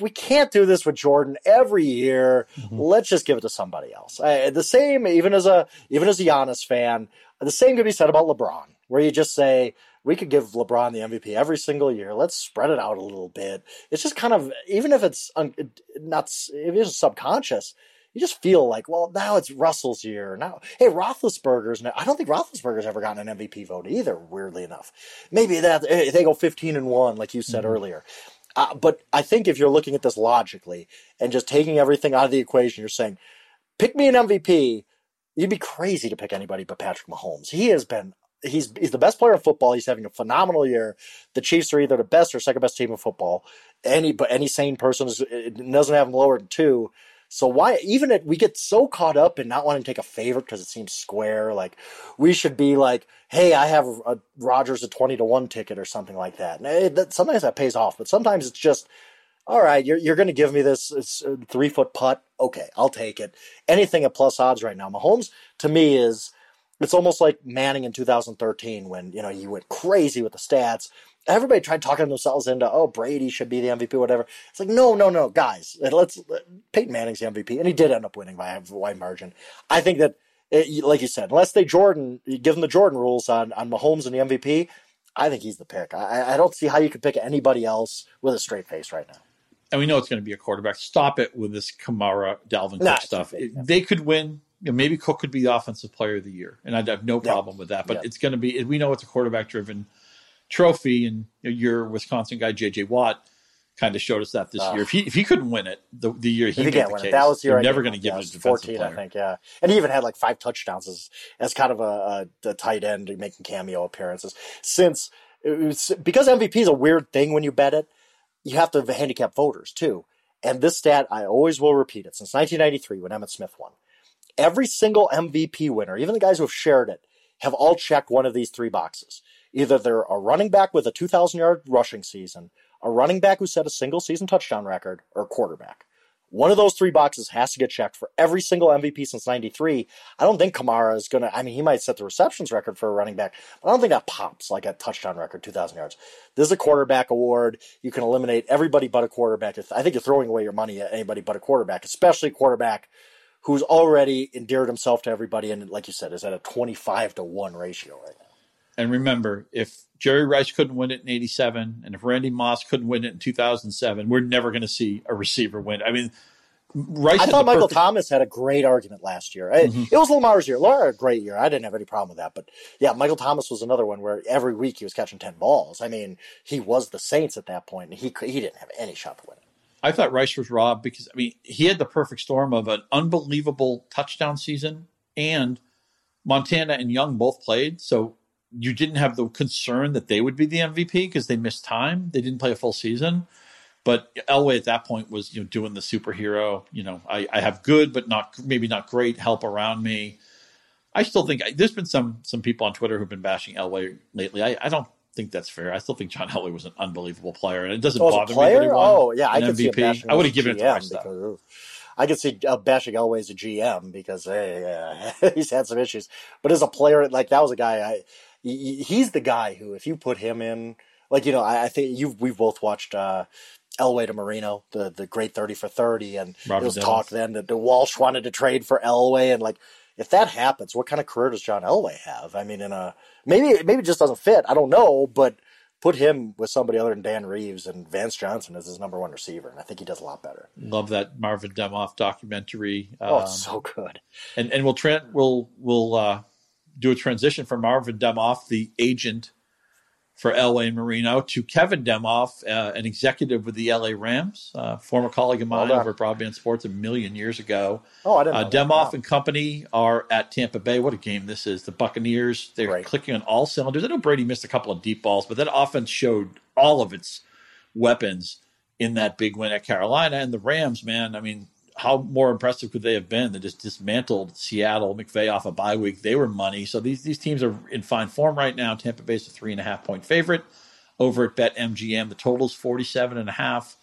we can't do this with Jordan every year. Mm-hmm. Let's just give it to somebody else. I, the same, even as a even as a Giannis fan, the same could be said about LeBron, where you just say, we could give LeBron the MVP every single year. Let's spread it out a little bit. It's just kind of even if it's un, not if it's subconscious, you just feel like, well, now it's Russell's year. Now, hey, Roethlisberger's. Now, I don't think Roethlisberger's ever gotten an MVP vote either. Weirdly enough, maybe that they go fifteen and one, like you said mm-hmm. earlier. Uh, but I think if you're looking at this logically and just taking everything out of the equation, you're saying, pick me an MVP. You'd be crazy to pick anybody but Patrick Mahomes. He has been he's he's the best player in football. He's having a phenomenal year. The Chiefs are either the best or second best team in football. Any any sane person is, doesn't have them lower than two. So why even if we get so caught up in not wanting to take a favorite because it seems square, like we should be like, hey, I have a Rodgers a twenty to one ticket or something like that. And it, that, sometimes that pays off, but sometimes it's just. All right, you're you're going to give me this uh, three foot putt. Okay, I'll take it. Anything at plus odds right now. Mahomes to me is it's almost like Manning in 2013 when you know he went crazy with the stats. Everybody tried talking themselves into oh Brady should be the MVP, whatever. It's like no, no, no, guys. Let's Peyton Manning's the MVP, and he did end up winning by a wide margin. I think that, it, like you said, unless they Jordan give them the Jordan rules on on Mahomes and the MVP, I think he's the pick. I, I don't see how you could pick anybody else with a straight face right now. And we know it's going to be a quarterback. Stop it with this Kamara, Dalvin nah, stuff. It, they could win you know, maybe Cook could be the offensive player of the year, and I'd have no problem with that. But it's going to be we know it's a quarterback driven trophy, and your Wisconsin guy JJ Watt kind of showed us that this uh, year. If he if he couldn't win it, the, the year he, he made the case, that was the year never going to give yeah, it a fourteen. Player. I think, yeah, and he even had like five touchdowns as as kind of a, a, a tight end making cameo appearances. Since was, because MVP is a weird thing when you bet it, you have to handicap voters too. And this stat, I always will repeat it since 1993 when Emmitt Smith won every single MVP winner, even the guys who have shared it, have all checked one of these three boxes. Either they're a running back with a 2,000 yard rushing season, a running back who set a single season touchdown record, or a quarterback. One of those three boxes has to get checked for every single MVP since 93. I don't think Kamara is going to, I mean, he might set the receptions record for a running back, but I don't think that pops like a touchdown record, 2,000 yards. This is a quarterback award. You can eliminate everybody but a quarterback. I think you're throwing away your money at anybody but a quarterback, especially a quarterback who's already endeared himself to everybody, and like you said, is at a twenty-five to one ratio right now. And remember, if Jerry Rice couldn't win it in '87, and if Randy Moss couldn't win it in 2007, we're never going to see a receiver win. I mean, Rice. I thought Michael perfect... Thomas had a great argument last year. Mm-hmm. It was Lamar's year. Lamar had a great year. I didn't have any problem with that. But yeah, Michael Thomas was another one where every week he was catching ten balls. I mean, he was the Saints at that point, and he he didn't have any shot to win it. I thought Rice was robbed because I mean he had the perfect storm of an unbelievable touchdown season and Montana and Young both played, so you didn't have the concern that they would be the MVP because they missed time. They didn't play a full season. But Elway at that point was you know doing the superhero. You know, I, I have good but not maybe not great help around me. I still think there's been some some people on Twitter who've been bashing Elway lately. I, I don't think that's fair. I still think John Elway was an unbelievable player, and it doesn't Oh, bother me that he won oh, yeah, I could see MVP. bashing I would have given it to because- I could see uh, bashing Elway as a GM because hey, uh, he's had some issues. But as a player, like that was a guy. I he's the guy who, if you put him in, like you know, I, I think you we've both watched uh, Elway to Marino, the the great thirty for thirty, and Robert there was talk then that the Walsh wanted to trade for Elway, and like if that happens, what kind of career does John Elway have? I mean, in a maybe maybe it just doesn't fit. I don't know, but put him with somebody other than Dan Reeves and Vance Johnson as his number one receiver, and I think he does a lot better. Love that Marvin Demoff documentary. Oh, Um, so good. and and we'll tra- we'll we'll uh, do a transition from Marvin Demoff, the agent for and Marino, to Kevin Demoff, uh, an executive with the LA Rams, uh, former colleague of mine Well over at Broadband Sports a million years ago. Oh, I didn't. Uh, know. Demoff Wow. and company are at Tampa Bay. What a game this is! The Buccaneers they're Right. clicking on all cylinders. I know Brady missed a couple of deep balls, but that offense showed all of its weapons in that big win at Carolina. And the Rams, man, I mean, how more impressive could they have been? They just dismantled Seattle, McVay off a bye week. They were money. So these these teams are in fine form right now. Tampa Bay's a three and a half point favorite over at BetMGM. The total's 47 and a half.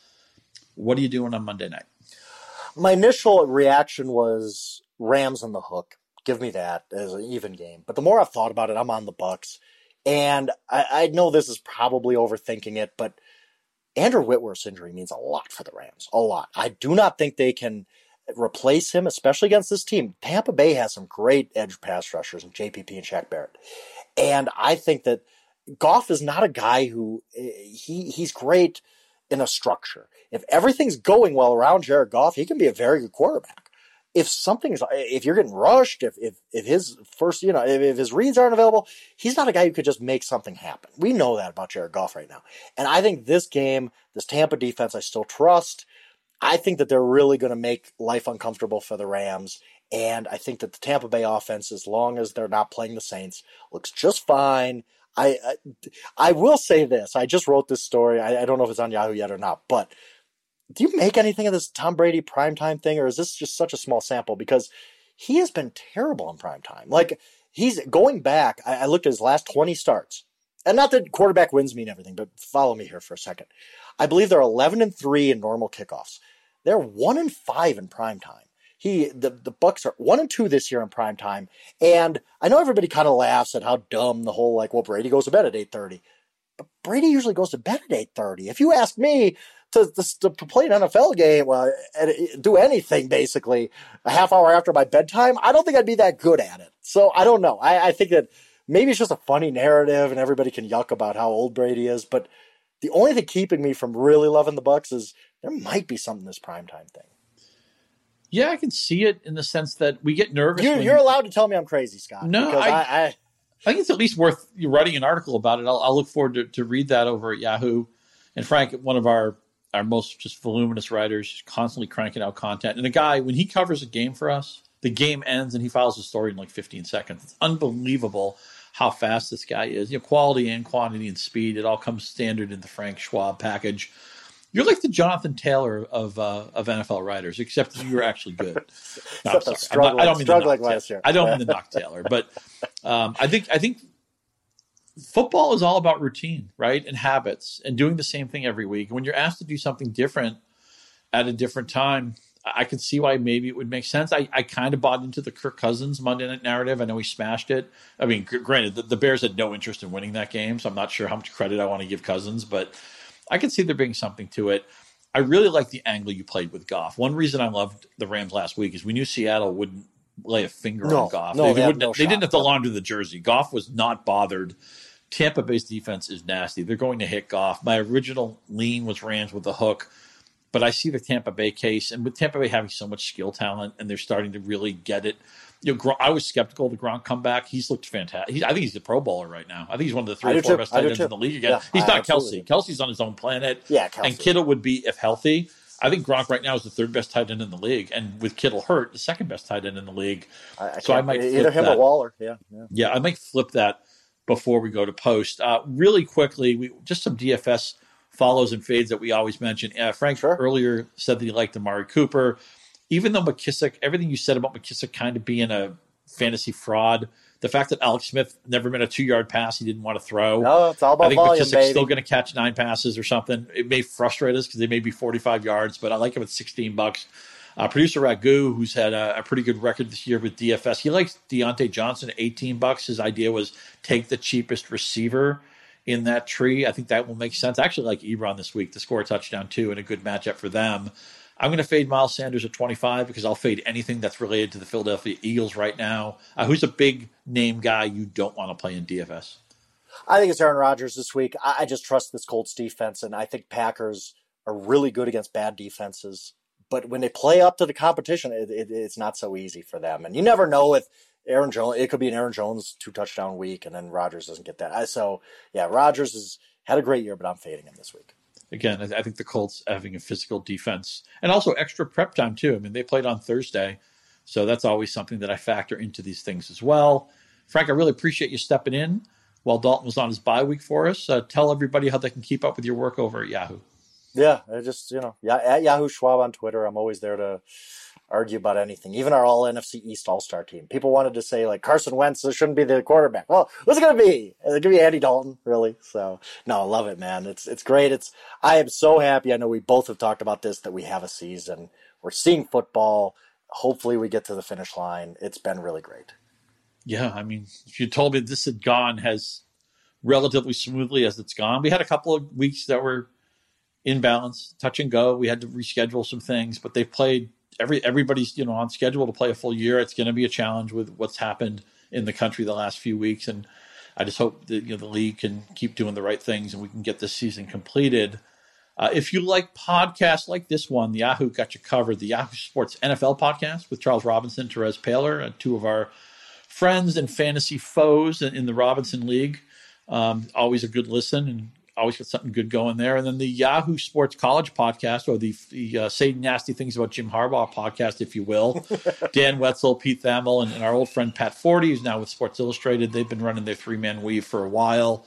What are you doing on Monday night? My initial reaction was Rams on the hook. Give me that as an even game. But the more I've thought about it, I'm on the Bucs, and I, I know this is probably overthinking it, but Andrew Whitworth's injury means a lot for the Rams. A lot. I do not think they can replace him, especially against this team. Tampa Bay has some great edge pass rushers and JPP and Shaq Barrett, and I think that Goff is not a guy who eh, he he's great in a structure. If everything's going well around Jared Goff, he can be a very good quarterback. If something's, uh, if you're getting rushed, if if, if his first, you know, if, if his reads aren't available, he's not a guy who could just make something happen. We know that about Jared Goff right now. And I think this game, this Tampa defense, I still trust. I think that they're really going to make life uncomfortable for the Rams. And I think that the Tampa Bay offense, as long as they're not playing the Saints, looks just fine. I, I, I will say this. I just wrote this story. I, I don't know if it's on Yahoo yet or not, but do you make anything of this Tom Brady primetime thing, or is this just such a small sample? Because he has been terrible in primetime. Like, he's going back. I, I looked at his last 20 starts. And not that quarterback wins mean everything, but follow me here for a second. I believe they're 11 and 3 in normal kickoffs. They're 1 and 5 in primetime. He the the Bucs are 1 and 2 this year in primetime. And I know everybody kind of laughs at how dumb the whole like well Brady goes to bed at 8:30. But Brady usually goes to bed at 8:30. If you ask me to, to, to play an NFL game, well, and do anything basically a half hour after my bedtime, I don't think I'd be that good at it. So I don't know. I, I think that maybe it's just a funny narrative and everybody can yuck about how old Brady is, but the only thing keeping me from really loving the Bucs is there might be something this primetime thing. Yeah, I can see it in the sense that we get nervous. You're, you're allowed to tell me I'm crazy, Scott. No, because I- I, I, I think it's at least worth writing an article about it. I'll, I'll look forward to, to read that over at Yahoo. And Frank, one of our our most just voluminous writers, constantly cranking out content. And a guy, when he covers a game for us, the game ends and he files a story in like 15 seconds. It's unbelievable how fast this guy is. You know, quality and quantity and speed. It all comes standard in the Frank Schwab package. You're like the Jonathan Taylor of uh, of NFL writers, except you're actually good. No, I'm sorry. I'm not- I don't mean the struggling last year. I don't mean the knock Taylor, but um, I think I think football is all about routine, right, and habits, and doing the same thing every week. When you're asked to do something different at a different time, I can see why maybe it would make sense. I, I kind of bought into the Kirk Cousins Monday night narrative. I know he smashed it. I mean, granted, the, the Bears had no interest in winning that game, so I'm not sure how much credit I want to give Cousins, but I can see there being something to it. I really like the angle you played with Goff. One reason I loved the Rams last week is we knew Seattle wouldn't lay a finger No, on Goff. no, they, they wouldn't, no they didn't have to launder the jersey. Goff was not bothered. Tampa Bay's defense is nasty. They're going to hit Goff. My original lean was Rams with the hook, but I see the Tampa Bay case, and with Tampa Bay having so much skill talent, and they're starting to really get it. You know, Gron- I was skeptical of the Gronk comeback. He's looked fantastic. He, I think he's a Pro Bowler right now. I think he's one of the three or four too. best tight ends in the league again. Yeah, he's I not absolutely Kelce. Kelce's on his own planet. Yeah, Kelce. And Kittle would be if healthy. I think Gronk right now is the third best tight end in the league, and with Kittle hurt, the second best tight end in the league. I, I so I might either him that. or Waller. Yeah, yeah, yeah. I might flip that before we go to post. Uh, really quickly, we just some DFS follows and fades that we always mention. Uh, Frank Sure. earlier said that he liked Amari Cooper. Even though McKissic, everything you said about McKissic kind of being a fantasy fraud, the fact that Alex Smith never made a two yard pass he didn't want to throw. No, it's all I about think volume, McKissic's baby. still going to catch nine passes or something. It may frustrate us because they may be 45 yards, but I like him at 16 bucks. Uh, Producer Ragu, who's had a, a pretty good record this year with DFS, he likes Diontae Johnson 18 bucks. His idea was take the cheapest receiver in that tree. I think that will make sense. I actually like Ebron this week to score a touchdown too, and a good matchup for them. I'm going to fade Miles Sanders at 25 because I'll fade anything that's related to the Philadelphia Eagles right now. Uh, who's a big name guy you don't want to play in DFS? I think it's Aaron Rodgers this week. I, I just trust this Colts defense, and I think Packers are really good against bad defenses. But when they play up to the competition, it, it, it's not so easy for them. And you never know with Aaron Jones. It could be an Aaron Jones two touchdown week, and then Rodgers doesn't get that. So yeah, Rodgers has had a great year, but I'm fading him this week. Again, I I think the Colts having a physical defense and also extra prep time too. I mean, they played on Thursday, so that's always something that I factor into these things as well. Frank, I really appreciate you stepping in while Dalton was on his bye week for us. Uh, tell everybody how they can keep up with your work over at Yahoo. Yeah, I just you know, yeah, at Yahoo Schwab on Twitter, I'm always there to argue about anything. Even our All NFC East All Star team. People wanted to say like Carson Wentz shouldn't be the quarterback. Well, what's it going to be? It's going to be Andy Dalton, really. So no, I love it, man. It's it's great. It's I am so happy. I know we both have talked about this that we have a season. We're seeing football. Hopefully, we get to the finish line. It's been really great. Yeah, I mean, if you told me this had gone as relatively smoothly as it's gone, we had a couple of weeks that were in balance, touch and go. We had to reschedule some things, but they've played every everybody's you know on schedule to play a full year. It's going to be a challenge with what's happened in the country the last few weeks, and I just hope that you know the league can keep doing the right things and we can get this season completed. Uh, if you like podcasts like this one, the Yahoo got you covered. The Yahoo Sports NFL podcast with Charles Robinson, Terez Paylor, two of our friends and fantasy foes in, in the Robinson League. Um, always a good listen and always got something good going there. And then the Yahoo Sports College podcast, or the, the uh, Say Nasty Things About Jim Harbaugh podcast, if you will. Dan Wetzel, Pete Thamel, and, and our old friend Pat Forde, who's now with Sports Illustrated. They've been running their three man weave for a while.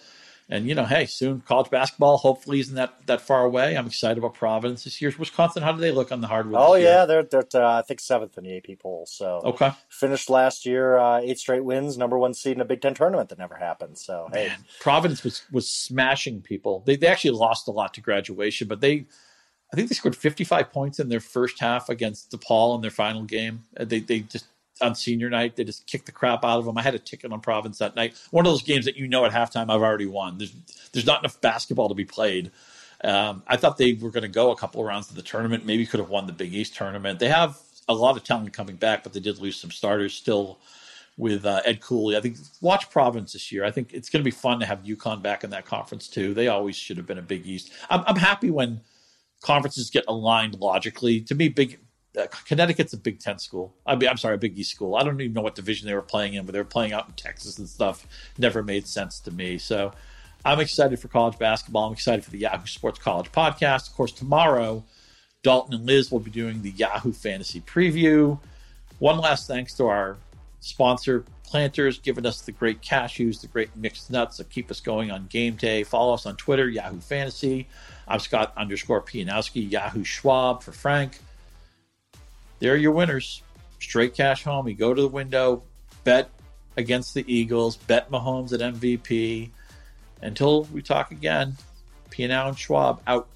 And you know, hey, soon college basketball hopefully isn't that that far away. I'm excited about Providence this year. Wisconsin, how do they look on the hardwood? Oh year? yeah, they're they're uh, I think seventh in the AP poll. So Okay. finished last year uh, eight straight wins, number one seed in a Big Ten tournament that never happened. So hey, Man, Providence was was smashing people. They they actually lost a lot to graduation, but they I think they scored 55 points in their first half against DePaul in their final game. Uh, They they just on senior night they just kicked the crap out of them. I had a ticket on Province that night. One of those games that you know at halftime I've already won. There's there's not enough basketball to be played. Um, I thought they were going to go a couple of rounds of the tournament. Maybe could have won the Big East tournament. They have a lot of talent coming back, but they did lose some starters still with uh, Ed Cooley. I think watch Providence this year. I think it's going to be fun to have UConn back in that conference too. They always should have been a Big East. I'm, I'm happy when conferences get aligned logically. To me, Big uh, Connecticut's a Big Ten school. I mean, I'm sorry, a Big East school. I don't even know what division they were playing in, but they were playing out in Texas and stuff. Never made sense to me. So I'm excited for college basketball. I'm excited for the Yahoo Sports College podcast. Of course, tomorrow, Dalton and Liz will be doing the Yahoo Fantasy Preview. One last thanks to our sponsor, Planters, giving us the great cashews, the great mixed nuts that keep us going on game day. Follow us on Twitter, Yahoo Fantasy. I'm Scott underscore Pianowski, Yahoo Schwab for Frank. There are your winners. Straight cash home. You go to the window, bet against the Eagles, bet Mahomes at MVP. Until we talk again, Pianow and Schwab out.